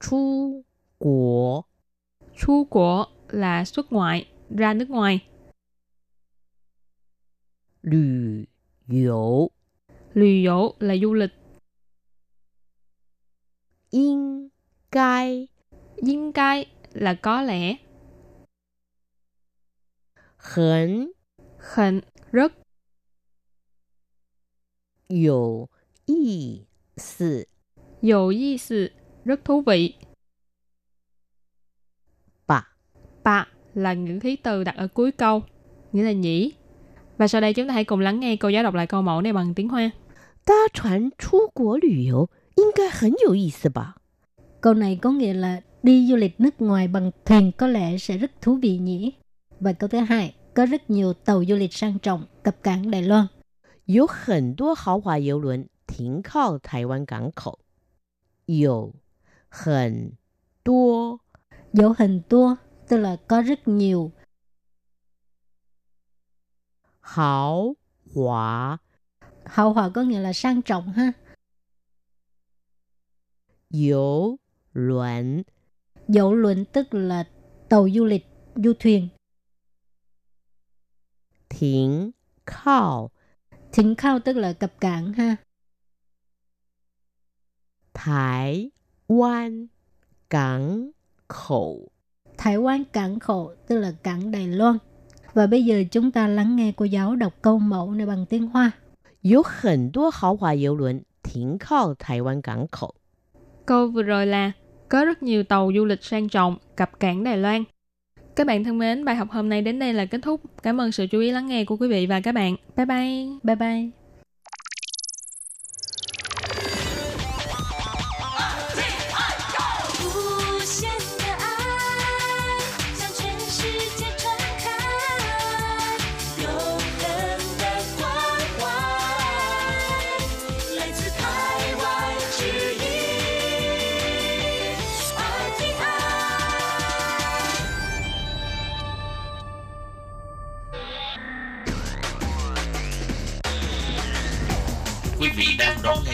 Speaker 6: 出国
Speaker 1: Chu của là xuất ngoại, ra nước ngoài.
Speaker 6: 旅 游
Speaker 1: Lùi dỗ là du lịch.
Speaker 6: 应该
Speaker 1: Dinh cai là có lẽ.
Speaker 6: 很
Speaker 1: Khẩn, rất.
Speaker 6: 有意思。
Speaker 1: Dồ y sự, rất thú vị.
Speaker 6: 吧
Speaker 1: Ba là những khí từ đặt ở cuối câu, nghĩa là nhỉ. Và sau đây chúng ta hãy cùng lắng nghe cô giáo đọc lại câu mẫu này bằng tiếng Hoa.
Speaker 6: 搭船出国旅游应该很有意思吧？
Speaker 4: Câu này có nghĩa là đi du lịch nước ngoài bằng thuyền có lẽ sẽ rất thú vị nhỉ. Và câu thứ hai, có rất nhiều tàu du lịch sang trọng cập cảng Đài Loan.
Speaker 6: 有很多豪华游轮停靠台湾港口。有很多
Speaker 4: Dấu hình tua tức là có rất nhiều.
Speaker 6: hào hỏa.
Speaker 4: hào hỏa có nghĩa là sang trọng ha.
Speaker 6: Dấu luận
Speaker 4: Dấu luận tức là tàu du lịch, du thuyền.
Speaker 6: Thỉnh khao
Speaker 4: Thỉnh khao tức là cập cảng ha.
Speaker 6: Thái Quan cảng khẩu.
Speaker 4: Thái Quan cảng khẩu tức là cảng Đài Loan. Và bây giờ chúng ta lắng nghe cô giáo đọc câu mẫu này bằng tiếng Hoa.
Speaker 6: Có hẳn đô hào hòa yếu luận thiến khao Đài Loan cảng khẩu.
Speaker 1: Câu vừa rồi là có rất nhiều tàu du lịch sang trọng cập cảng Đài Loan. Các bạn thân mến, bài học hôm nay đến đây là kết thúc. Cảm ơn sự chú ý lắng nghe của quý vị và các bạn. Bye bye.
Speaker 4: Bye bye.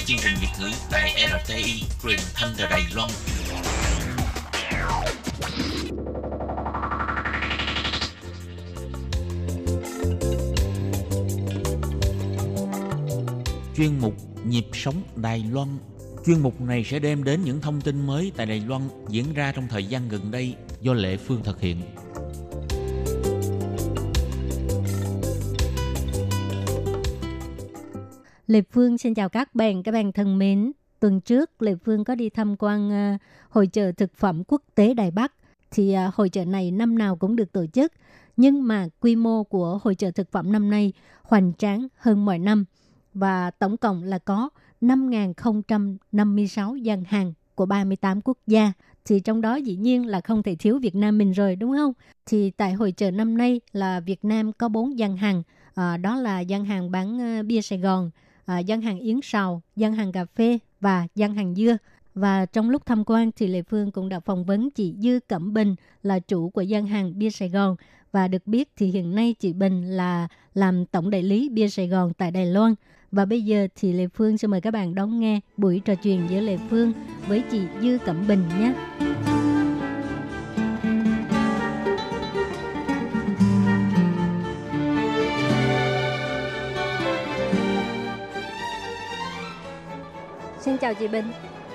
Speaker 3: Chương trình Việt ngữ tại RTI truyền thanh từ Đài Loan. Chuyên mục Nhịp sống Đài Loan Chuyên mục này sẽ đem đến những thông tin mới tại Đài Loan diễn ra trong thời gian gần đây do Lệ Phương thực hiện.
Speaker 4: Lê Phương xin chào các bạn, các bạn thân mến. Tuần trước, Lê Phương có đi tham quan uh, hội trợ thực phẩm quốc tế Đài Bắc. Thì uh, hội trợ này năm nào cũng được tổ chức. Nhưng mà quy mô của hội trợ thực phẩm năm nay hoành tráng hơn mọi năm. Và tổng cộng là có 5.056 gian hàng của 38 quốc gia. Thì trong đó dĩ nhiên là không thể thiếu Việt Nam mình rồi đúng không? Thì tại hội trợ năm nay là Việt Nam có 4 gian hàng. À, đó là gian hàng bán uh, bia Sài Gòn, à, gian hàng yến sào, gian hàng cà phê và gian hàng dưa. Và trong lúc tham quan thì lệ Phương cũng đã phỏng vấn chị Dư Cẩm Bình là chủ của gian hàng bia Sài Gòn. Và được biết thì hiện nay chị Bình là làm tổng đại lý bia Sài Gòn tại Đài Loan. Và bây giờ thì lệ Phương sẽ mời các bạn đón nghe buổi trò chuyện giữa lệ Phương với chị Dư Cẩm Bình nhé. Chào chị Bình.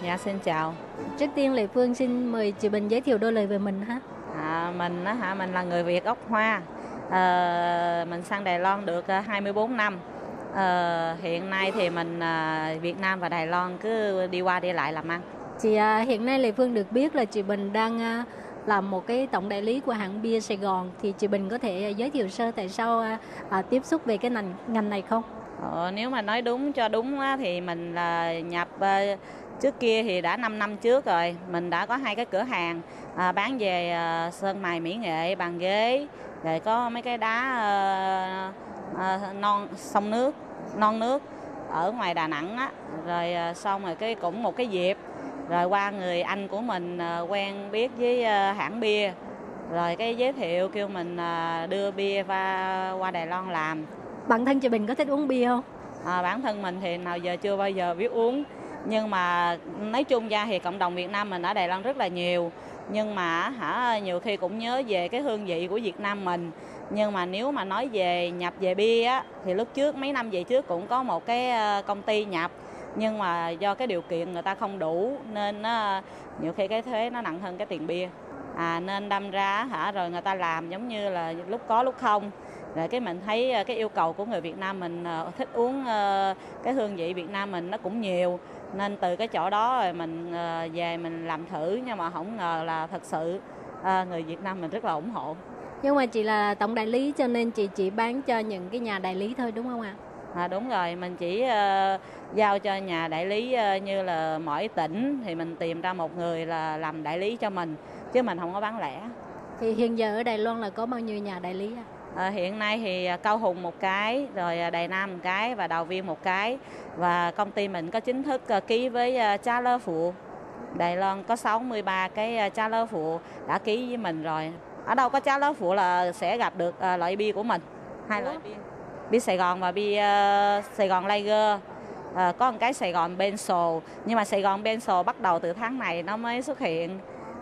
Speaker 7: Dạ xin chào.
Speaker 4: Trước tiên Lê Phương xin mời chị Bình giới thiệu đôi lời về mình ha.
Speaker 7: À, mình á hả mình là người Việt gốc Hoa. À, mình sang Đài Loan được à, 24 năm. À, hiện nay thì mình à, Việt Nam và Đài Loan cứ đi qua đi lại làm ăn.
Speaker 4: Chị à, hiện nay Lê Phương được biết là chị Bình đang à, làm một cái tổng đại lý của hãng bia Sài Gòn thì chị Bình có thể giới thiệu sơ tại sao à, tiếp xúc về cái ngành ngành này không?
Speaker 7: Ờ, nếu mà nói đúng cho đúng á, thì mình là nhập à, trước kia thì đã 5 năm trước rồi mình đã có hai cái cửa hàng à, bán về à, sơn mài mỹ nghệ bàn ghế rồi có mấy cái đá à, à, non sông nước non nước ở ngoài Đà Nẵng á. Rồi à, xong rồi cái cũng một cái dịp rồi qua người anh của mình à, quen biết với à, hãng bia rồi cái giới thiệu kêu mình à, đưa bia qua qua Đài Loan làm.
Speaker 4: Bản thân chị Bình có thích uống bia không?
Speaker 7: À, bản thân mình thì nào giờ chưa bao giờ biết uống. Nhưng mà nói chung ra thì cộng đồng Việt Nam mình ở Đài Loan rất là nhiều. Nhưng mà hả nhiều khi cũng nhớ về cái hương vị của Việt Nam mình. Nhưng mà nếu mà nói về nhập về bia á, thì lúc trước mấy năm về trước cũng có một cái ờ, công ty nhập. Nhưng mà do cái điều kiện người ta không đủ nên nó, nhiều khi cái thuế nó nặng hơn cái tiền bia. À nên đâm ra hả rồi người ta làm giống như là lúc có lúc không rồi cái mình thấy ờ, cái yêu cầu của người Việt Nam mình ờ, thích uống ờ, cái hương vị Việt Nam mình nó cũng nhiều nên từ cái chỗ đó rồi mình về mình làm thử nhưng mà không ngờ là thật sự người Việt Nam mình rất là ủng hộ
Speaker 4: Nhưng mà chị là tổng đại lý cho nên chị chỉ bán cho những cái nhà đại lý thôi đúng không ạ?
Speaker 7: À, đúng rồi, mình chỉ giao cho nhà đại lý như là mỗi tỉnh thì mình tìm ra một người là làm đại lý cho mình chứ mình không có bán lẻ.
Speaker 4: Thì hiện giờ ở Đài Loan là có bao nhiêu nhà đại lý ạ?
Speaker 7: À, hiện nay thì à, Cao Hùng một cái, rồi à, Đài Nam một cái và Đào Viên một cái và công ty mình có chính thức à, ký với à, Cha Lơ Phụ. Đài Loan có 63 cái à, Cha Lơ Phụ đã ký với mình rồi. Ở đâu có Cha Lơ Phụ là sẽ gặp được à, loại bia của mình. Hai loại bia. Bia Sài Gòn và bia à, Sài Gòn Lager. À, có một cái Sài Gòn Benso nhưng mà Sài Gòn Benso bắt đầu từ tháng này nó mới xuất hiện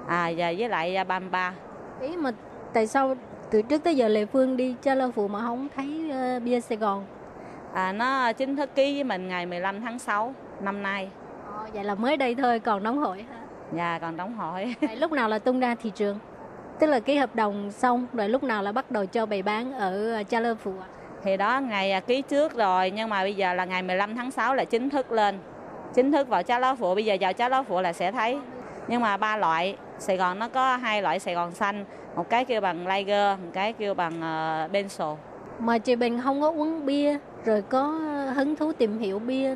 Speaker 7: à và với lại à, Bamba
Speaker 4: Ý mà tại sao từ trước tới giờ Lê Phương đi cho Lơ Phụ mà không thấy ờ, bia Sài Gòn?
Speaker 7: À, nó chính thức ký với mình ngày 15 tháng 6 năm nay.
Speaker 4: Ờ, vậy là mới đây thôi còn đóng hội hả?
Speaker 7: Dạ còn đóng hội.
Speaker 4: Vậy lúc nào là tung ra thị trường? Tức là ký hợp đồng xong rồi lúc nào là bắt đầu cho bày bán ở ờ, Cha Lơ Phụ ạ?
Speaker 7: Thì đó ngày à, ký trước rồi nhưng mà bây giờ là ngày 15 tháng 6 là chính thức lên. Chính thức vào chá lá phụ bây giờ vào chá lá phụ là sẽ thấy. Nhưng mà ba loại, Sài Gòn nó có hai loại Sài Gòn xanh, một cái kêu bằng Lager, một cái kêu bằng uh, Benso.
Speaker 4: Mà chị Bình không có uống bia rồi có hứng thú tìm hiểu bia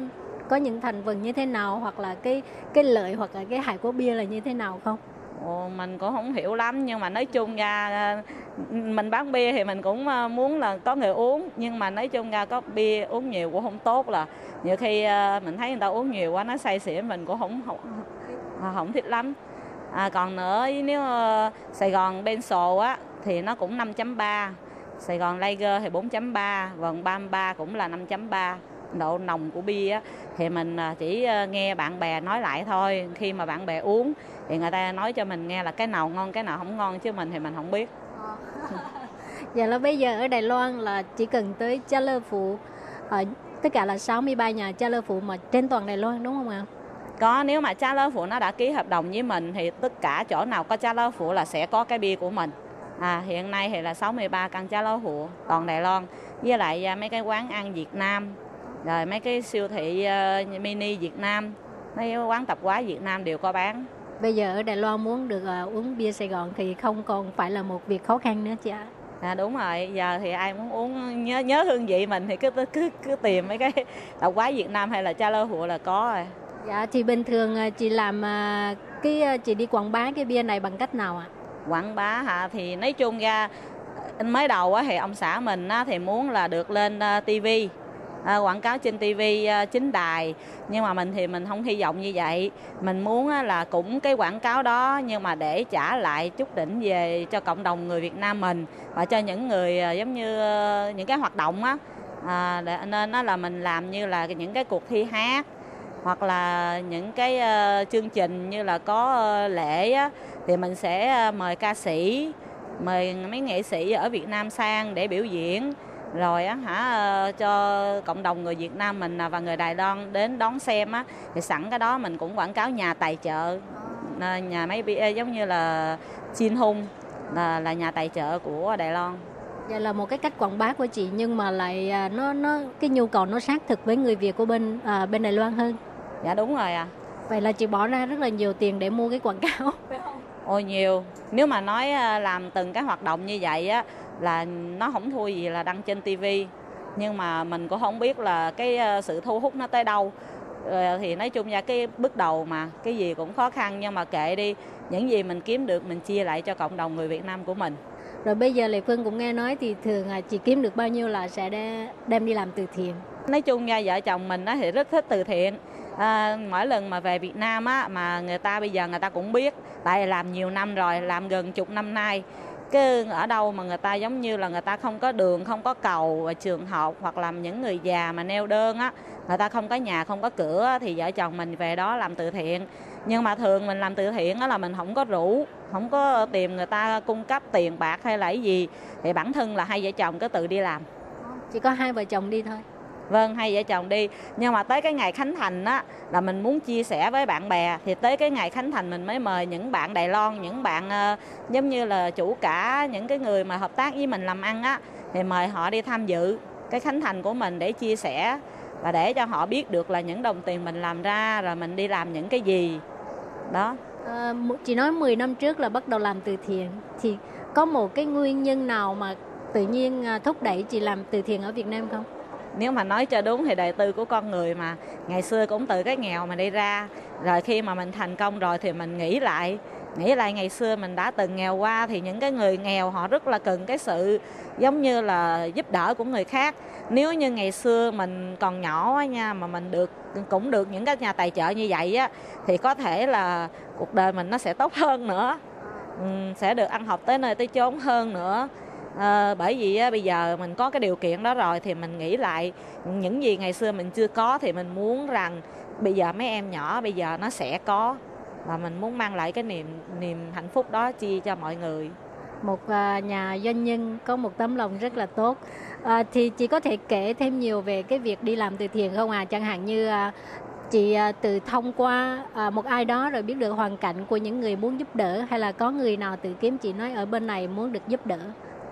Speaker 4: có những thành phần như thế nào hoặc là cái cái lợi hoặc là cái hại của bia là như thế nào không?
Speaker 7: Ồ, mình cũng không hiểu lắm nhưng mà nói chung ra à, mình bán bia thì mình cũng à, muốn là có người uống nhưng mà nói chung ra có bia uống nhiều cũng không tốt là nhiều khi mình thấy người ta uống nhiều quá nó say xỉn mình cũng không không, không thích lắm à, còn nữa nếu à, Sài Gòn Benso á thì nó cũng 5.3 Sài Gòn Lager thì 4.3 vòng 33 cũng là 5.3 độ nồng của bia á, thì mình ờ, chỉ ờ, nghe bạn bè nói lại thôi. Khi mà bạn bè uống thì người ta nói cho mình nghe là cái nào ngon cái nào không ngon chứ mình thì mình không biết.
Speaker 4: Dạ là bây giờ ở Đài Loan là chỉ cần tới cha lơ phụ ở tất cả là 63 nhà cha lơ phụ mà trên toàn Đài Loan đúng không ạ?
Speaker 7: Có nếu mà cha lơ phụ nó đã ký hợp đồng với mình thì tất cả chỗ nào có cha lơ phụ là sẽ có cái bia của mình à, hiện nay thì là 63 căn cha lơ phụ toàn Đài Loan với lại à, mấy cái quán ăn Việt Nam rồi mấy cái siêu thị à, mini Việt Nam mấy cái quán tạp hóa Việt Nam đều có bán
Speaker 4: Bây giờ ở Đài Loan muốn được ờ, uống bia Sài Gòn thì không còn phải là một việc khó khăn nữa chị ạ.
Speaker 7: À đúng rồi, giờ thì ai muốn uống nhớ nhớ hương vị mình thì cứ cứ cứ tìm mấy cái tạp hóa Việt Nam hay là cha lơ hụa là có rồi.
Speaker 4: Dạ thì bình thường à, chị làm à, cái à, chị đi quảng bá cái bia này bằng cách nào ạ?
Speaker 7: Quảng bá hả? Thì nói chung ra mới đầu á thì ông xã mình á thì muốn là được lên TV quảng cáo trên TV chính đài. Nhưng mà mình thì mình không hy vọng như vậy. Mình muốn á là cũng cái quảng cáo đó nhưng mà để trả lại chút đỉnh về cho cộng đồng người Việt Nam mình và cho những người à, giống như ờ, những cái hoạt động á. À, để, nên á, là mình làm như là những cái cuộc thi hát hoặc là những cái ờ, chương trình như là có ờ, lễ á, thì mình sẽ ờ, mời ca sĩ mời mấy nghệ sĩ ở Việt Nam sang để biểu diễn. Rồi á hả cho cộng đồng người Việt Nam mình và người Đài Loan đến đón xem á thì sẵn cái đó mình cũng quảng cáo nhà tài trợ. Nhà máy bia giống như là Chin Hung là là nhà tài trợ của Đài Loan.
Speaker 4: Vậy là một cái cách quảng bá của chị nhưng mà lại à, nó nó cái nhu cầu nó sát thực với người Việt của bên à, bên Đài Loan hơn
Speaker 7: dạ đúng rồi à
Speaker 4: Vậy là chị bỏ ra rất là nhiều tiền để mua cái quảng cáo. phải không?
Speaker 7: Ôi nhiều. Nếu mà nói à, làm từng cái hoạt động như vậy á Là nó không thua gì là đăng trên tivi Nhưng mà mình cũng không biết là cái à, sự thu hút nó tới đâu. Ờ, Thì nói chung ra cái bước đầu mà Cái gì cũng khó khăn nhưng mà kệ đi. Những gì mình kiếm được mình chia lại cho cộng đồng người Việt Nam của mình.
Speaker 4: Rồi bây giờ Lệ Phương cũng nghe nói thì thường à, chị kiếm được bao nhiêu là sẽ đe- đem đi làm từ thiện.
Speaker 7: nói chung nha vợ chồng mình thì rất thích từ thiện à, mỗi lần mà về Việt Nam á mà người ta bây giờ người ta cũng biết tại làm nhiều năm rồi làm gần chục năm nay. Cái ở đâu mà người ta giống như là người ta không có đường không có cầu và trường học hoặc là những người già mà neo đơn á người ta không có nhà không có cửa thì vợ chồng mình về đó làm từ thiện. Nhưng mà thường mình làm từ thiện á là mình không có rủ không có tìm người ta cung cấp tiền bạc hay là cái gì thì bản thân là hai vợ chồng cứ tự đi làm.
Speaker 4: Chỉ có hai vợ chồng đi thôi.
Speaker 7: Vâng, hai vợ chồng đi. Nhưng mà tới cái ngày khánh thành á là mình muốn chia sẻ với bạn bè thì tới cái ngày khánh thành mình mới mời những bạn Đài Loan, những bạn uh, giống như là chủ cả những cái người mà hợp tác với mình làm ăn á thì mời họ đi tham dự cái khánh thành của mình để chia sẻ và để cho họ biết được là những đồng tiền mình làm ra rồi mình đi làm những cái gì. Đó.
Speaker 4: À, chị nói 10 năm trước là bắt đầu làm từ thiện thì có một cái nguyên nhân nào mà tự nhiên ờ, thúc đẩy chị làm từ thiện ở Việt Nam không?
Speaker 7: Nếu mà nói cho đúng thì đời tư của con người mà. Ngày xưa cũng từ cái nghèo mà đi ra. Rồi khi mà mình thành công rồi thì mình nghĩ lại. Nghĩ lại ngày xưa mình đã từng nghèo qua thì những cái người nghèo họ rất là cần cái sự giống như là giúp đỡ của người khác. Nếu như ngày xưa mình còn nhỏ á nha mà mình được cũng được những cái nhà tài trợ như vậy á thì có thể là cuộc đời mình nó sẽ tốt hơn nữa. Ừ, sẽ được ăn học tới nơi tới chốn hơn nữa à, bởi vì á, bây giờ mình có cái điều kiện đó rồi thì mình nghĩ lại những gì ngày xưa mình chưa có thì mình muốn rằng bây giờ mấy em nhỏ bây giờ nó sẽ có và mình muốn mang lại cái niềm niềm hạnh phúc đó chia cho mọi người
Speaker 4: Một à, nhà doanh nhân có một tấm lòng rất là tốt. À, thì chị có thể kể thêm nhiều về cái việc đi làm từ thiện không à? Chẳng hạn như à, chị à, từ thông qua à, một ai đó rồi biết được hoàn cảnh của những người muốn giúp đỡ hay là có người nào tự kiếm chị nói ở bên này muốn được giúp đỡ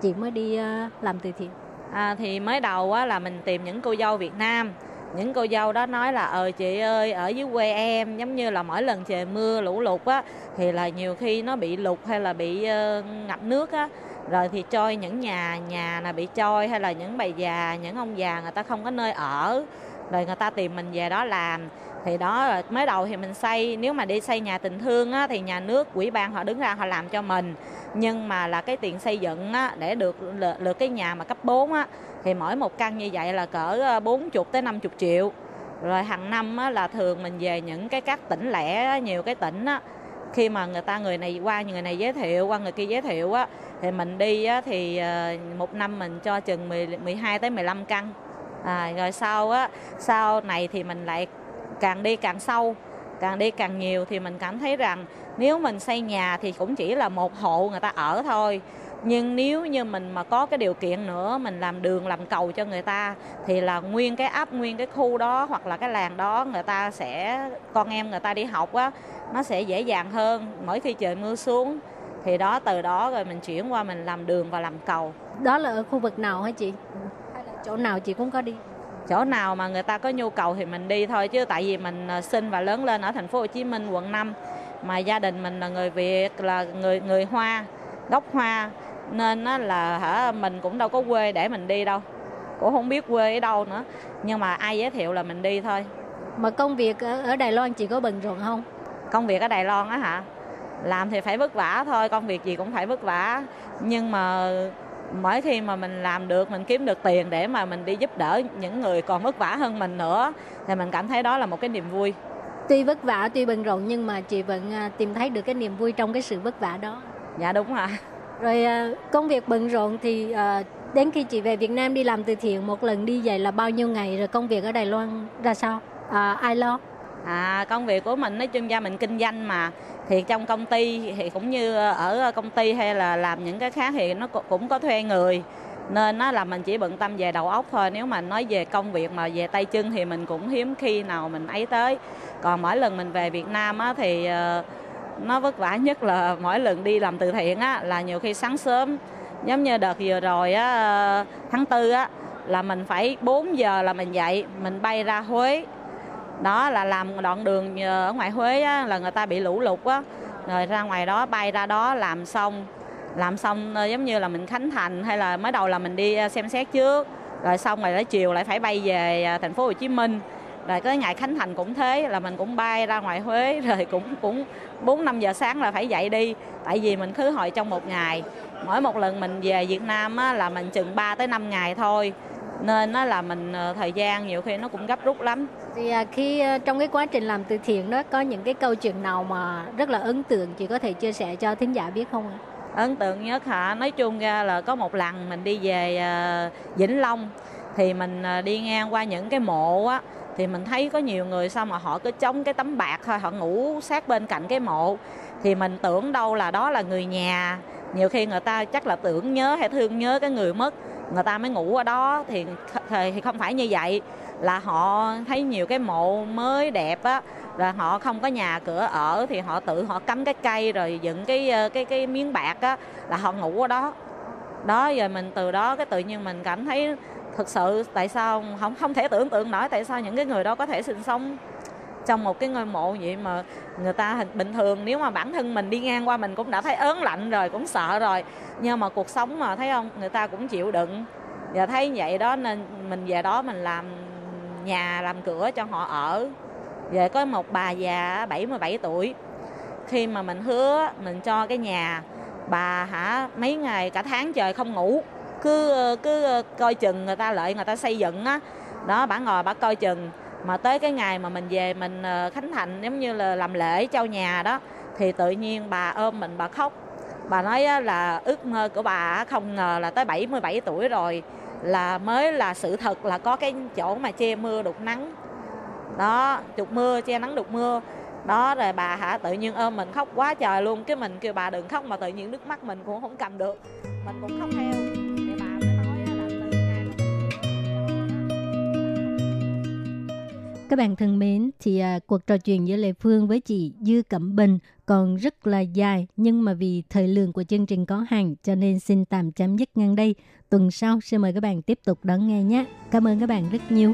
Speaker 4: chị mới đi ờ, làm từ thiện.
Speaker 7: à, thì mới đầu á, là mình tìm những cô dâu Việt Nam. Những cô dâu đó nói là ờ chị ơi ở dưới quê em giống như là mỗi lần trời mưa lũ lụt á thì là nhiều khi nó bị lụt hay là bị uh, ngập nước á. Rồi thì trôi những nhà nhà là bị trôi hay là những bà già những ông già người ta không có nơi ở rồi người ta tìm mình về đó làm. Thì đó mới đầu thì mình xây nếu mà đi xây nhà tình thương á, thì nhà nước quỹ ban họ đứng ra họ làm cho mình. Nhưng mà là cái tiền xây dựng á, để được lượt, cái nhà mà cấp 4 á, thì mỗi một căn như vậy là cỡ ờ, 40 tới 50 triệu. Rồi hàng năm á, là thường mình về những cái các tỉnh lẻ á, nhiều cái tỉnh á, khi mà người ta người này qua người này giới thiệu qua người kia giới thiệu á thì mình đi á, thì ờ, một năm mình cho chừng 10, 12 tới 15 căn à, rồi sau á sau này thì mình lại càng đi càng sâu càng đi càng nhiều thì mình cảm thấy rằng nếu mình xây nhà thì cũng chỉ là một hộ người ta ở thôi. Nhưng nếu như mình mà có cái điều kiện nữa mình làm đường làm cầu cho người ta thì là nguyên cái ấp nguyên cái khu đó hoặc là cái làng đó người ta sẽ con em người ta đi học á nó sẽ dễ dàng hơn. Mỗi khi trời mưa xuống thì đó từ đó rồi mình chuyển qua mình làm đường và làm cầu.
Speaker 4: Đó là ở khu vực nào hả chị? Chỗ nào chị cũng có đi?
Speaker 7: chỗ nào mà người ta có nhu cầu thì mình đi thôi chứ tại vì mình ờ, sinh và lớn lên ở thành phố Hồ Chí Minh quận 5 mà gia đình mình là người Việt là người người Hoa gốc Hoa. Nên là hả mình cũng đâu có quê để mình đi đâu. Cũng không biết quê ở đâu nữa. Nhưng mà ai giới thiệu là mình đi thôi.
Speaker 4: Mà công việc ở, ở Đài Loan chị có bận rộn không?
Speaker 7: công việc ở Đài Loan á hả? Làm thì phải vất vả thôi công việc gì cũng phải vất vả. Nhưng mà mỗi khi mà mình làm được mình kiếm được tiền để mà mình đi giúp đỡ những người còn vất vả hơn mình nữa thì mình cảm thấy đó là một cái niềm vui
Speaker 4: Tuy vất vả, tuy bận rộn nhưng mà chị vẫn à, tìm thấy được cái niềm vui trong cái sự vất vả đó.
Speaker 7: dạ đúng rồi
Speaker 4: Rồi à, công việc bận rộn thì à, đến khi chị về Việt Nam đi làm từ thiện một lần đi vậy là bao nhiêu ngày rồi công việc ở Đài Loan ra sao? À, ai lo?
Speaker 7: À, công việc của mình nói chung ra mình kinh doanh mà. Thì trong công ty thì cũng như ở ờ, công ty hay là làm những cái khác thì nó cũng- có thuê người. Nên nó là mình chỉ bận tâm về đầu óc thôi. Nếu mà nói về công việc mà về tay chân thì mình cũng hiếm khi nào mình ấy tới. Còn mỗi lần mình về Việt Nam á, thì ờ, nó vất vả nhất là mỗi lần đi làm từ thiện á, là nhiều khi sáng sớm. Giống như đợt vừa rồi á, ờ, tháng tư á là mình phải 4 giờ là mình dậy mình bay ra Huế đó là làm đoạn đường ờ, ở ngoài Huế á, là người ta bị lũ lụt á. Rồi ra ngoài đó bay ra đó làm xong làm xong ờ, giống như là mình khánh thành hay là mới đầu là mình đi ờ, xem xét trước. Rồi xong rồi tới chiều lại phải bay về thành phố Hồ Chí Minh. Rồi cái ngày khánh thành cũng thế là mình cũng bay ra ngoài Huế. Rồi cũng cũng bốn năm giờ sáng là phải dậy đi tại vì mình khứ hồi trong một ngày. Mỗi một lần mình về Việt Nam á, là mình chừng 3 tới 5 ngày thôi nên nó là mình ờ, thời gian nhiều khi nó cũng gấp rút lắm.
Speaker 4: Thì à, khi à, trong cái quá trình làm từ thiện đó có những cái câu chuyện nào mà rất là ấn tượng chị có thể chia sẻ cho thính giả biết không ạ?
Speaker 7: ấn tượng nhất hả? Nói chung ra là có một lần mình đi về ờ, Vĩnh Long thì mình ờ, đi ngang qua những cái mộ á thì mình thấy có nhiều người sao mà họ cứ chống cái tấm bạc thôi họ ngủ sát bên cạnh cái mộ. Thì mình tưởng đâu là đó là người nhà. Nhiều khi người ta chắc là tưởng nhớ hay thương nhớ cái người mất người ta mới ngủ ở đó, thì thì không phải như vậy. Là họ thấy nhiều cái mộ mới đẹp á rồi họ không có nhà cửa ở, thì họ tự họ cắm cái cây rồi dựng cái ờ, cái cái miếng bạc á, là họ ngủ ở đó. Đó, giờ mình từ đó cái tự nhiên mình cảm thấy thực sự tại sao không không thể tưởng tượng nổi tại sao những cái người đó có thể sinh sống trong một cái ngôi mộ vậy mà người ta bình thường nếu mà bản thân mình đi ngang qua mình cũng đã thấy ớn lạnh rồi, cũng sợ rồi. Nhưng mà cuộc sống mà, thấy không? Người ta cũng chịu đựng. Và thấy vậy đó nên mình về đó mình làm nhà, làm cửa cho họ ở. Về có một bà già 77 tuổi. Khi mà mình hứa, mình cho cái nhà, bà hả, mấy ngày cả tháng trời không ngủ. Cứ ờ, cứ ờ, coi chừng người ta, lợi người ta xây dựng á. Đó, bà ngồi bà coi chừng mà tới cái ngày mà mình về mình ờ, khánh thành, giống như là làm lễ trao nhà đó, thì tự nhiên bà ôm mình, bà khóc. Bà nói là, ước mơ của bà không ngờ là tới 77 tuổi rồi là mới là sự thật là có cái chỗ mà che mưa đục nắng. Đó, đục mưa, che nắng đục mưa. Đó, rồi bà hả, tự nhiên ôm mình khóc quá trời luôn. Cái mình kêu bà đừng khóc mà tự nhiên nước mắt mình cũng không cầm được. Mình cũng khóc theo.
Speaker 4: Các bạn thân mến, thì à, cuộc trò chuyện giữa Lê Phương với chị Dư Cẩm Bình còn rất là dài, nhưng mà vì thời lượng của chương trình có hạn cho nên xin tạm chấm dứt ngang đây. Tuần sau sẽ mời các bạn tiếp tục đón nghe nhé. Cảm ơn các bạn rất nhiều.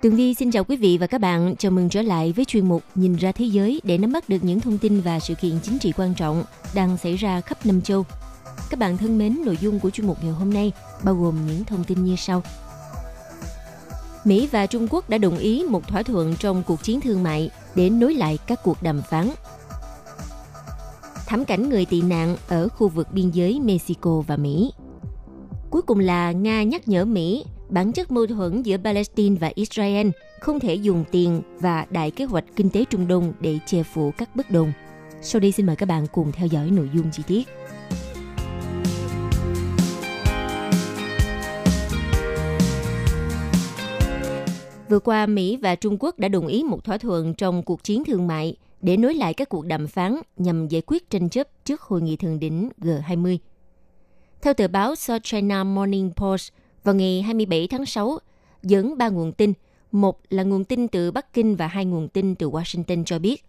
Speaker 6: Tường Vi xin chào quý vị và các bạn. Chào mừng trở lại với chuyên mục Nhìn ra thế giới để nắm bắt được những thông tin và sự kiện chính trị quan trọng đang xảy ra khắp năm châu. Các bạn thân mến, nội dung của chuyên mục ngày hôm nay bao gồm những thông tin như sau. Mỹ và Trung Quốc đã đồng ý một thỏa thuận trong cuộc chiến thương mại để nối lại các cuộc đàm phán. Thảm cảnh người tị nạn ở khu vực biên giới Mexico và Mỹ. Cuối cùng là Nga nhắc nhở Mỹ bản chất mâu thuẫn giữa Palestine và Israel không thể dùng tiền và đại kế hoạch kinh tế Trung Đông để che phủ các bất đồng. Sau đây xin mời các bạn cùng theo dõi nội dung chi tiết. Vừa qua, Mỹ và Trung Quốc đã đồng ý một thỏa thuận trong cuộc chiến thương mại để nối lại các cuộc đàm phán nhằm giải quyết tranh chấp trước hội nghị thượng đỉnh G20. Theo tờ báo South China Morning Post, vào ngày 27 tháng 6, dẫn ba nguồn tin, một là nguồn tin từ Bắc Kinh và hai nguồn tin từ Washington cho biết.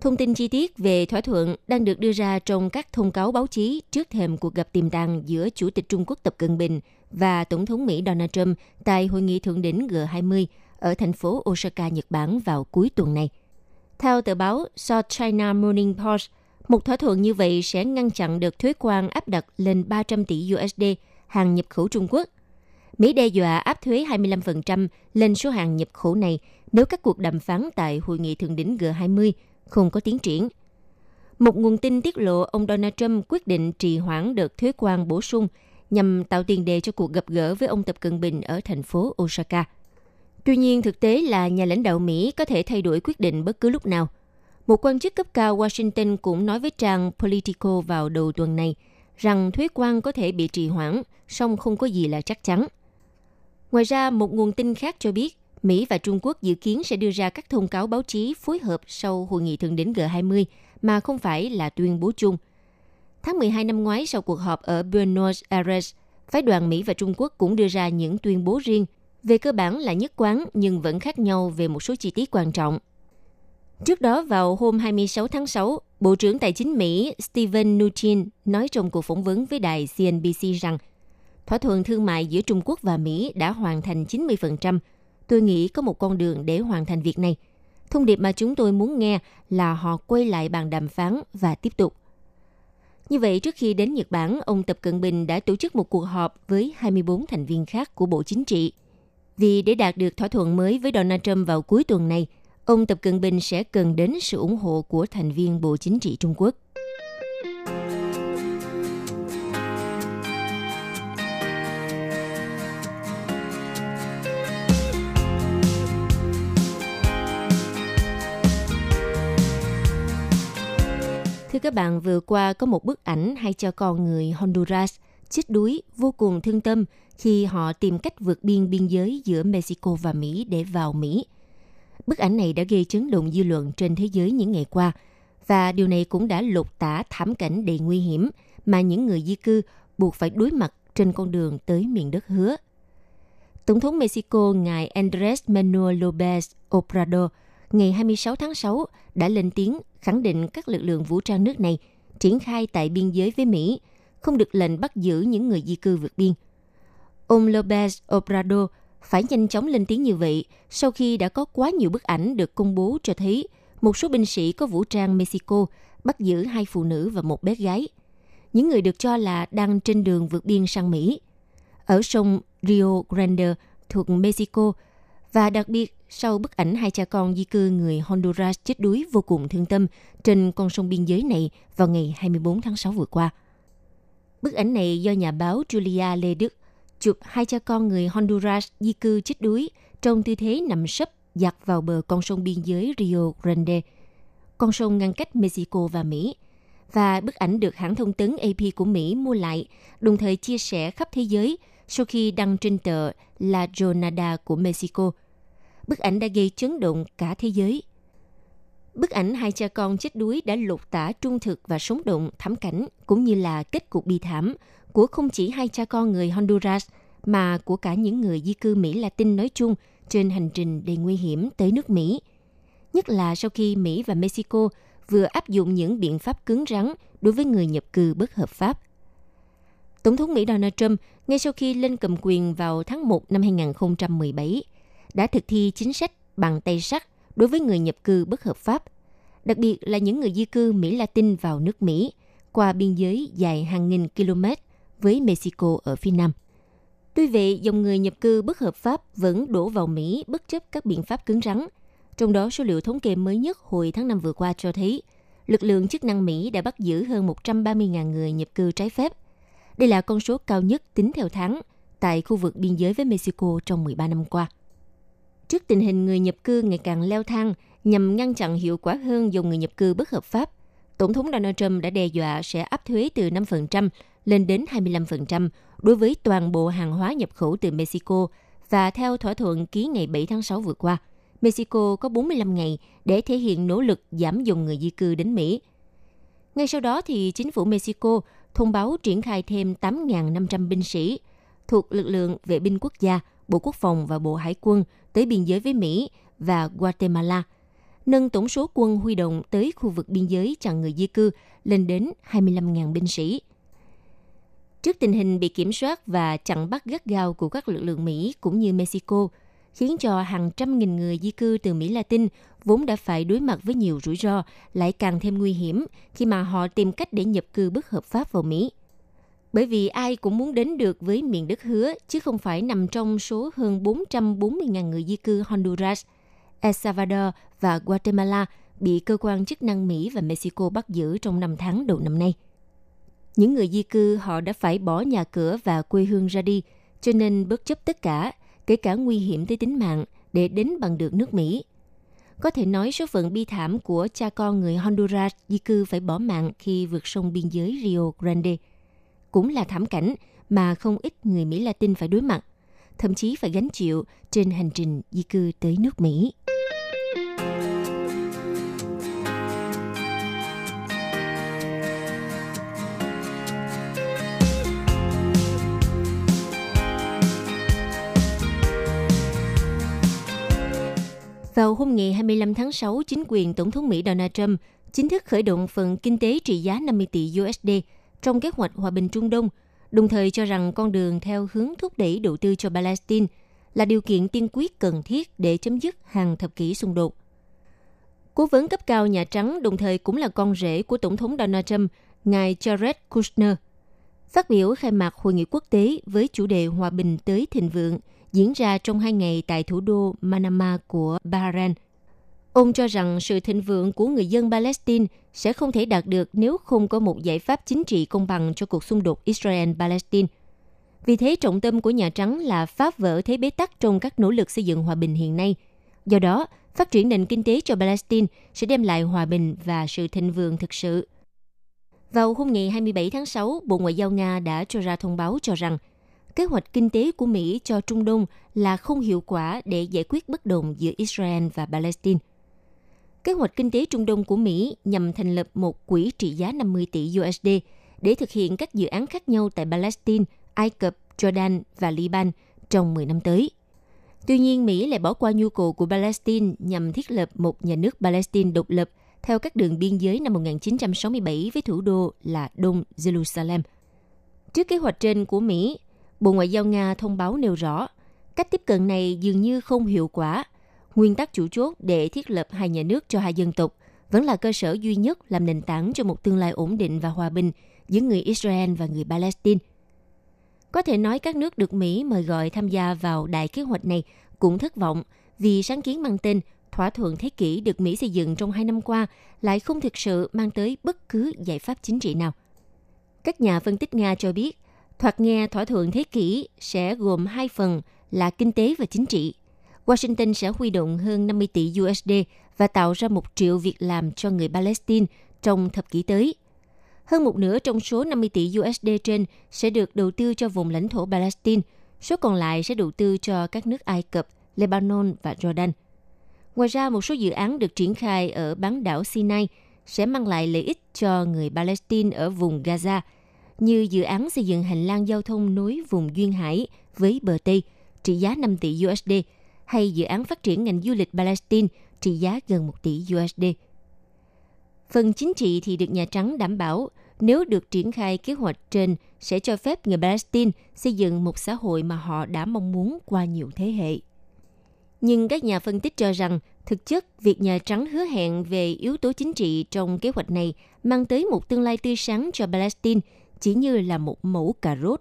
Speaker 6: Thông tin chi tiết về thỏa thuận đang được đưa ra trong các thông cáo báo chí trước thềm cuộc gặp tiềm tàng giữa Chủ tịch Trung Quốc Tập Cận Bình và Tổng thống Mỹ Donald Trump tại hội nghị thượng đỉnh G20 ở thành phố Osaka, Nhật Bản vào cuối tuần này. Theo tờ báo South China Morning Post, một thỏa thuận như vậy sẽ ngăn chặn được thuế quan áp đặt lên 300 tỷ USD hàng nhập khẩu Trung Quốc. Mỹ đe dọa áp thuế 25% lên số hàng nhập khẩu này nếu các cuộc đàm phán tại hội nghị thượng đỉnh G20 không có tiến triển. Một nguồn tin tiết lộ ông Donald Trump quyết định trì hoãn đợt thuế quan bổ sung nhằm tạo tiền đề cho cuộc gặp gỡ với ông Tập Cận Bình ở thành phố Osaka. Tuy nhiên, thực tế là nhà lãnh đạo Mỹ có thể thay đổi quyết định bất cứ lúc nào. Một quan chức cấp cao Washington cũng nói với trang Politico vào đầu tuần này rằng thuế quan có thể bị trì hoãn, song không có gì là chắc chắn. Ngoài ra, một nguồn tin khác cho biết Mỹ và Trung Quốc dự kiến sẽ đưa ra các thông cáo báo chí phối hợp sau hội nghị thượng đỉnh G20 mà không phải là tuyên bố chung. Tháng 12 năm ngoái sau cuộc họp ở Buenos Aires, phái đoàn Mỹ và Trung Quốc cũng đưa ra những tuyên bố riêng về cơ bản là nhất quán nhưng vẫn khác nhau về một số chi tiết quan trọng. Trước đó vào hôm 26 tháng 6, Bộ trưởng Tài chính Mỹ Steven Mnuchin nói trong cuộc phỏng vấn với đài CNBC rằng thỏa thuận thương mại giữa Trung Quốc và Mỹ đã hoàn thành 90%. Tôi nghĩ có một con đường để hoàn thành việc này. Thông điệp mà chúng tôi muốn nghe là họ quay lại bàn đàm phán và tiếp tục. Như vậy, trước khi đến Nhật Bản, ông Tập Cận Bình đã tổ chức một cuộc họp với 24 thành viên khác của Bộ Chính trị. Vì để đạt được thỏa thuận mới với Donald Trump vào cuối tuần này, ông Tập Cận Bình sẽ cần đến sự ủng hộ của thành viên Bộ Chính trị Trung Quốc. Các bạn, vừa qua có một bức ảnh hay cho con người Honduras chết đuối vô cùng thương tâm khi họ tìm cách vượt biên biên giới giữa Mexico và Mỹ để vào Mỹ. Bức ảnh này đã gây chấn động dư luận trên thế giới những ngày qua và điều này cũng đã lột tả thảm cảnh đầy nguy hiểm mà những người di cư buộc phải đối mặt trên con đường tới miền đất hứa. Tổng thống Mexico ngài Andrés Manuel López Obrador ngày 26 tháng 6 đã lên tiếng khẳng định các lực lượng vũ trang nước này triển khai tại biên giới với Mỹ, không được lệnh bắt giữ những người di cư vượt biên. Ông Lopez Obrador phải nhanh chóng lên tiếng như vậy sau khi đã có quá nhiều bức ảnh được công bố cho thấy một số binh sĩ có vũ trang Mexico bắt giữ hai phụ nữ và một bé gái. Những người được cho là đang trên đường vượt biên sang Mỹ. Ở sông Rio Grande thuộc Mexico và đặc biệt sau bức ảnh hai cha con di cư người Honduras chết đuối vô cùng thương tâm trên con sông biên giới này vào ngày 24 tháng 6 vừa qua. Bức ảnh này do nhà báo Julia Lê Đức chụp hai cha con người Honduras di cư chết đuối trong tư thế nằm sấp dạt vào bờ con sông biên giới Rio Grande, con sông ngăn cách Mexico và Mỹ. Và bức ảnh được hãng thông tấn AP của Mỹ mua lại, đồng thời chia sẻ khắp thế giới sau khi đăng trên tờ La Jornada của Mexico. Bức ảnh đã gây chấn động cả thế giới. Bức ảnh hai cha con chết đuối đã lột tả trung thực và sống động thảm cảnh, cũng như là kết cục bi thảm của không chỉ hai cha con người Honduras, mà của cả những người di cư Mỹ Latin nói chung trên hành trình đầy nguy hiểm tới nước Mỹ. Nhất là sau khi Mỹ và Mexico vừa áp dụng những biện pháp cứng rắn đối với người nhập cư bất hợp pháp. Tổng thống Mỹ Donald Trump, ngay sau khi lên cầm quyền vào tháng 1 năm 2017, đã thực thi chính sách bằng tay sắt đối với người nhập cư bất hợp pháp, đặc biệt là những người di cư Mỹ Latin vào nước Mỹ qua biên giới dài hàng nghìn km với Mexico ở phía nam. Tuy vậy, dòng người nhập cư bất hợp pháp vẫn đổ vào Mỹ bất chấp các biện pháp cứng rắn. Trong đó, số liệu thống kê mới nhất hồi tháng 5 vừa qua cho thấy, lực lượng chức năng Mỹ đã bắt giữ hơn 130.000 người nhập cư trái phép. Đây là con số cao nhất tính theo tháng tại khu vực biên giới với Mexico trong 13 năm qua. Trước tình hình người nhập cư ngày càng leo thang nhằm ngăn chặn hiệu quả hơn dòng người nhập cư bất hợp pháp, Tổng thống Donald Trump đã đe dọa sẽ áp thuế từ 5% lên đến 25% đối với toàn bộ hàng hóa nhập khẩu từ Mexico và theo thỏa thuận ký ngày 7 tháng 6 vừa qua, Mexico có 45 ngày để thể hiện nỗ lực giảm dòng người di cư đến Mỹ. Ngay sau đó thì chính phủ Mexico thông báo triển khai thêm 8.500 binh sĩ thuộc lực lượng vệ binh quốc gia, Bộ Quốc phòng và Bộ Hải quân tới biên giới với Mỹ và Guatemala, nâng tổng số quân huy động tới khu vực biên giới chặn người di cư lên đến 25.000 binh sĩ. Trước tình hình bị kiểm soát và chặn bắt gắt gao của các lực lượng Mỹ cũng như Mexico, khiến cho hàng trăm nghìn người di cư từ Mỹ Latin vốn đã phải đối mặt với nhiều rủi ro lại càng thêm nguy hiểm khi mà họ tìm cách để nhập cư bất hợp pháp vào Mỹ. Bởi vì ai cũng muốn đến được với miền đất hứa, chứ không phải nằm trong số hơn 440.000 người di cư Honduras, El Salvador và Guatemala bị cơ quan chức năng Mỹ và Mexico bắt giữ trong năm tháng đầu năm nay. Những người di cư họ đã phải bỏ nhà cửa và quê hương ra đi, cho nên bất chấp tất cả, kể cả nguy hiểm tới tính mạng, để đến bằng được nước Mỹ. Có thể nói số phận bi thảm của cha con người Honduras di cư phải bỏ mạng khi vượt sông biên giới Rio Grande cũng là thảm cảnh mà không ít người Mỹ Latin phải đối mặt, thậm chí phải gánh chịu trên hành trình di cư tới nước Mỹ. Vào hôm ngày 25 tháng 6, chính quyền Tổng thống Mỹ Donald Trump chính thức khởi động phần kinh tế trị giá 50 tỷ USD trong kế hoạch hòa bình Trung Đông, đồng thời cho rằng con đường theo hướng thúc đẩy đầu tư cho Palestine là điều kiện tiên quyết cần thiết để chấm dứt hàng thập kỷ xung đột. Cố vấn cấp cao Nhà Trắng đồng thời cũng là con rể của Tổng thống Donald Trump, ngài Jared Kushner, phát biểu khai mạc hội nghị quốc tế với chủ đề Hòa bình tới thịnh vượng diễn ra trong hai ngày tại thủ đô Manama của Bahrain. Ông cho rằng sự thịnh vượng của người dân Palestine sẽ không thể đạt được nếu không có một giải pháp chính trị công bằng cho cuộc xung đột Israel-Palestine. Vì thế, trọng tâm của Nhà Trắng là phá vỡ thế bế tắc trong các nỗ lực xây dựng hòa bình hiện nay. Do đó, phát triển nền kinh tế cho Palestine sẽ đem lại hòa bình và sự thịnh vượng thực sự. Vào hôm ngày 27 tháng 6, Bộ Ngoại giao Nga đã cho ra thông báo cho rằng kế hoạch kinh tế của Mỹ cho Trung Đông là không hiệu quả để giải quyết bất đồng giữa Israel và Palestine. Kế hoạch kinh tế Trung Đông của Mỹ nhằm thành lập một quỹ trị giá 50 tỷ USD để thực hiện các dự án khác nhau tại Palestine, Ai Cập, Jordan và Liban trong 10 năm tới. Tuy nhiên, Mỹ lại bỏ qua nhu cầu của Palestine nhằm thiết lập một nhà nước Palestine độc lập theo các đường biên giới năm 1967 với thủ đô là Đông Jerusalem. Trước kế hoạch trên của Mỹ, Bộ Ngoại giao Nga thông báo nêu rõ, cách tiếp cận này dường như không hiệu quả. Nguyên tắc chủ chốt để thiết lập hai nhà nước cho hai dân tộc vẫn là cơ sở duy nhất làm nền tảng cho một tương lai ổn định và hòa bình giữa người Israel và người Palestine. Có thể nói các nước được Mỹ mời gọi tham gia vào đại kế hoạch này cũng thất vọng vì sáng kiến mang tên thỏa thuận thế kỷ được Mỹ xây dựng trong hai năm qua lại không thực sự mang tới bất cứ giải pháp chính trị nào. Các nhà phân tích Nga cho biết, thoạt nghe thỏa thuận thế kỷ sẽ gồm hai phần là kinh tế và chính trị. Washington sẽ huy động hơn 50 tỷ USD và tạo ra một triệu việc làm cho người Palestine trong thập kỷ tới. Hơn một nửa trong số 50 tỷ USD trên sẽ được đầu tư cho vùng lãnh thổ Palestine, Số còn lại sẽ đầu tư cho các nước Ai Cập, Lebanon và Jordan. Ngoài ra, một số dự án được triển khai ở bán đảo Sinai sẽ mang lại lợi ích cho người Palestine ở vùng Gaza, như dự án xây dựng hành lang giao thông nối vùng Duyên Hải với bờ Tây, trị giá 5 tỷ USD, hay dự án phát triển ngành du lịch Palestine trị giá gần 1 tỷ USD. Phần chính trị thì được Nhà Trắng đảm bảo nếu được triển khai kế hoạch trên sẽ cho phép người Palestine xây dựng một xã hội mà họ đã mong muốn qua nhiều thế hệ. Nhưng các nhà phân tích cho rằng, thực chất việc Nhà Trắng hứa hẹn về yếu tố chính trị trong kế hoạch này mang tới một tương lai tươi sáng cho Palestine chỉ như là một mẫu cà rốt.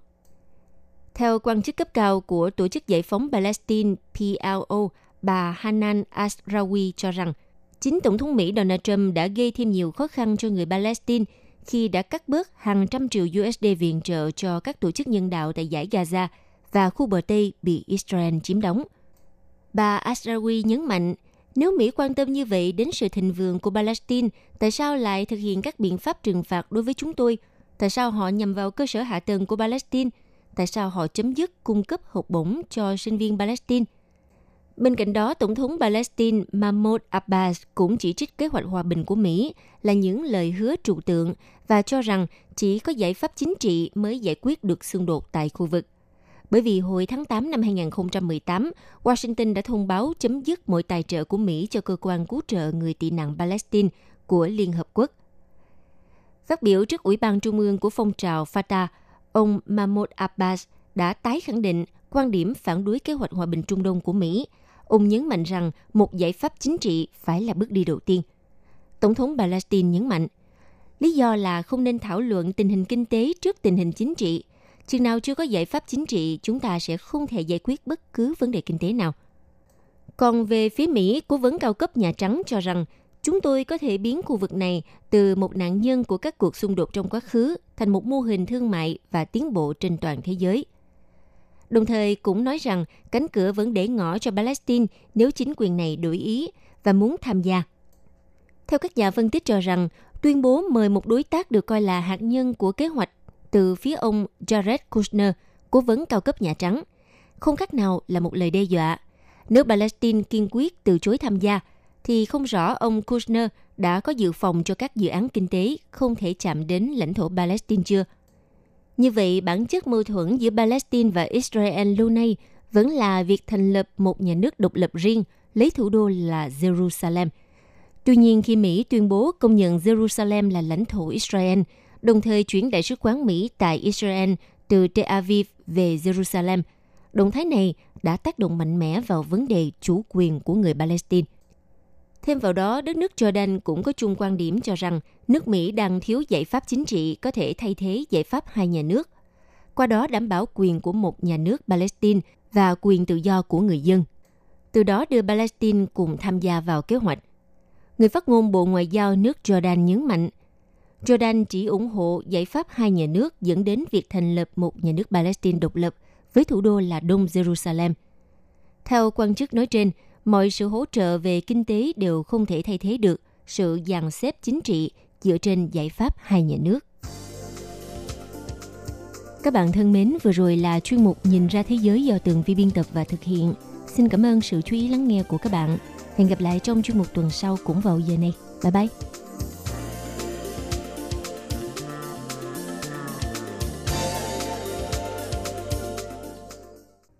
Speaker 6: Theo quan chức cấp cao của Tổ chức Giải phóng Palestine PLO, bà Hanan Asrawi cho rằng, chính Tổng thống Mỹ Donald Trump đã gây thêm nhiều khó khăn cho người Palestine khi đã cắt bớt hàng trăm triệu USD viện trợ cho các tổ chức nhân đạo tại giải Gaza và khu bờ Tây bị Israel chiếm đóng. Bà Asrawi nhấn mạnh, nếu Mỹ quan tâm như vậy đến sự thịnh vượng của Palestine, tại sao lại thực hiện các biện pháp trừng phạt đối với chúng tôi? Tại sao họ nhằm vào cơ sở hạ tầng của Palestine? Tại sao họ chấm dứt cung cấp học bổng cho sinh viên Palestine? Bên cạnh đó, Tổng thống Palestine Mahmoud Abbas cũng chỉ trích kế hoạch hòa bình của Mỹ là những lời hứa trụ tượng và cho rằng chỉ có giải pháp chính trị mới giải quyết được xung đột tại khu vực. Bởi vì hồi tháng 8 năm 2018, Washington đã thông báo chấm dứt mọi tài trợ của Mỹ cho cơ quan cứu trợ người tị nạn Palestine của Liên Hợp Quốc. Phát biểu trước Ủy ban Trung ương của phong trào Fatah, ông Mahmoud Abbas đã tái khẳng định quan điểm phản đối kế hoạch hòa bình Trung Đông của Mỹ. Ông nhấn mạnh rằng một giải pháp chính trị phải là bước đi đầu tiên. Tổng thống Palestine nhấn mạnh, lý do là không nên thảo luận tình hình kinh tế trước tình hình chính trị. Chừng nào chưa có giải pháp chính trị, chúng ta sẽ không thể giải quyết bất cứ vấn đề kinh tế nào. Còn về phía Mỹ, cố vấn cao cấp Nhà Trắng cho rằng chúng tôi có thể biến khu vực này từ một nạn nhân của các cuộc xung đột trong quá khứ thành một mô hình thương mại và tiến bộ trên toàn thế giới. Đồng thời cũng nói rằng cánh cửa vẫn để ngỏ cho Palestine nếu chính quyền này đổi ý và muốn tham gia. Theo các nhà phân tích cho rằng, tuyên bố mời một đối tác được coi là hạt nhân của kế hoạch từ phía ông Jared Kushner, cố vấn cao cấp Nhà Trắng, không khác nào là một lời đe dọa. Nếu Palestine kiên quyết từ chối tham gia, thì không rõ ông Kushner đã có dự phòng cho các dự án kinh tế không thể chạm đến lãnh thổ Palestine chưa. Như vậy, bản chất mâu thuẫn giữa Palestine và Israel lâu nay vẫn là việc thành lập một nhà nước độc lập riêng, lấy thủ đô là Jerusalem. Tuy nhiên, khi Mỹ tuyên bố công nhận Jerusalem là lãnh thổ Israel, đồng thời chuyển đại sứ quán Mỹ tại Israel từ Tel Aviv về Jerusalem, động thái này đã tác động mạnh mẽ vào vấn đề chủ quyền của người Palestine. Thêm vào đó, đất nước Jordan cũng có chung quan điểm cho rằng nước Mỹ đang thiếu giải pháp chính trị có thể thay thế giải pháp hai nhà nước, qua đó đảm bảo quyền của một nhà nước Palestine và quyền tự do của người dân. Từ đó đưa Palestine cùng tham gia vào kế hoạch. Người phát ngôn Bộ Ngoại giao nước Jordan nhấn mạnh, Jordan chỉ ủng hộ giải pháp hai nhà nước dẫn đến việc thành lập một nhà nước Palestine độc lập với thủ đô là Đông Jerusalem. Theo quan chức nói trên, mọi sự hỗ trợ về kinh tế đều không thể thay thế được sự dàn xếp chính trị dựa trên giải pháp hai nhà nước. Các bạn thân mến, vừa rồi là chuyên mục Nhìn ra thế giới do tường vi biên tập và thực hiện. Xin cảm ơn sự chú ý lắng nghe của các bạn. Hẹn gặp lại trong chuyên mục tuần sau cũng vào giờ này. Bye bye!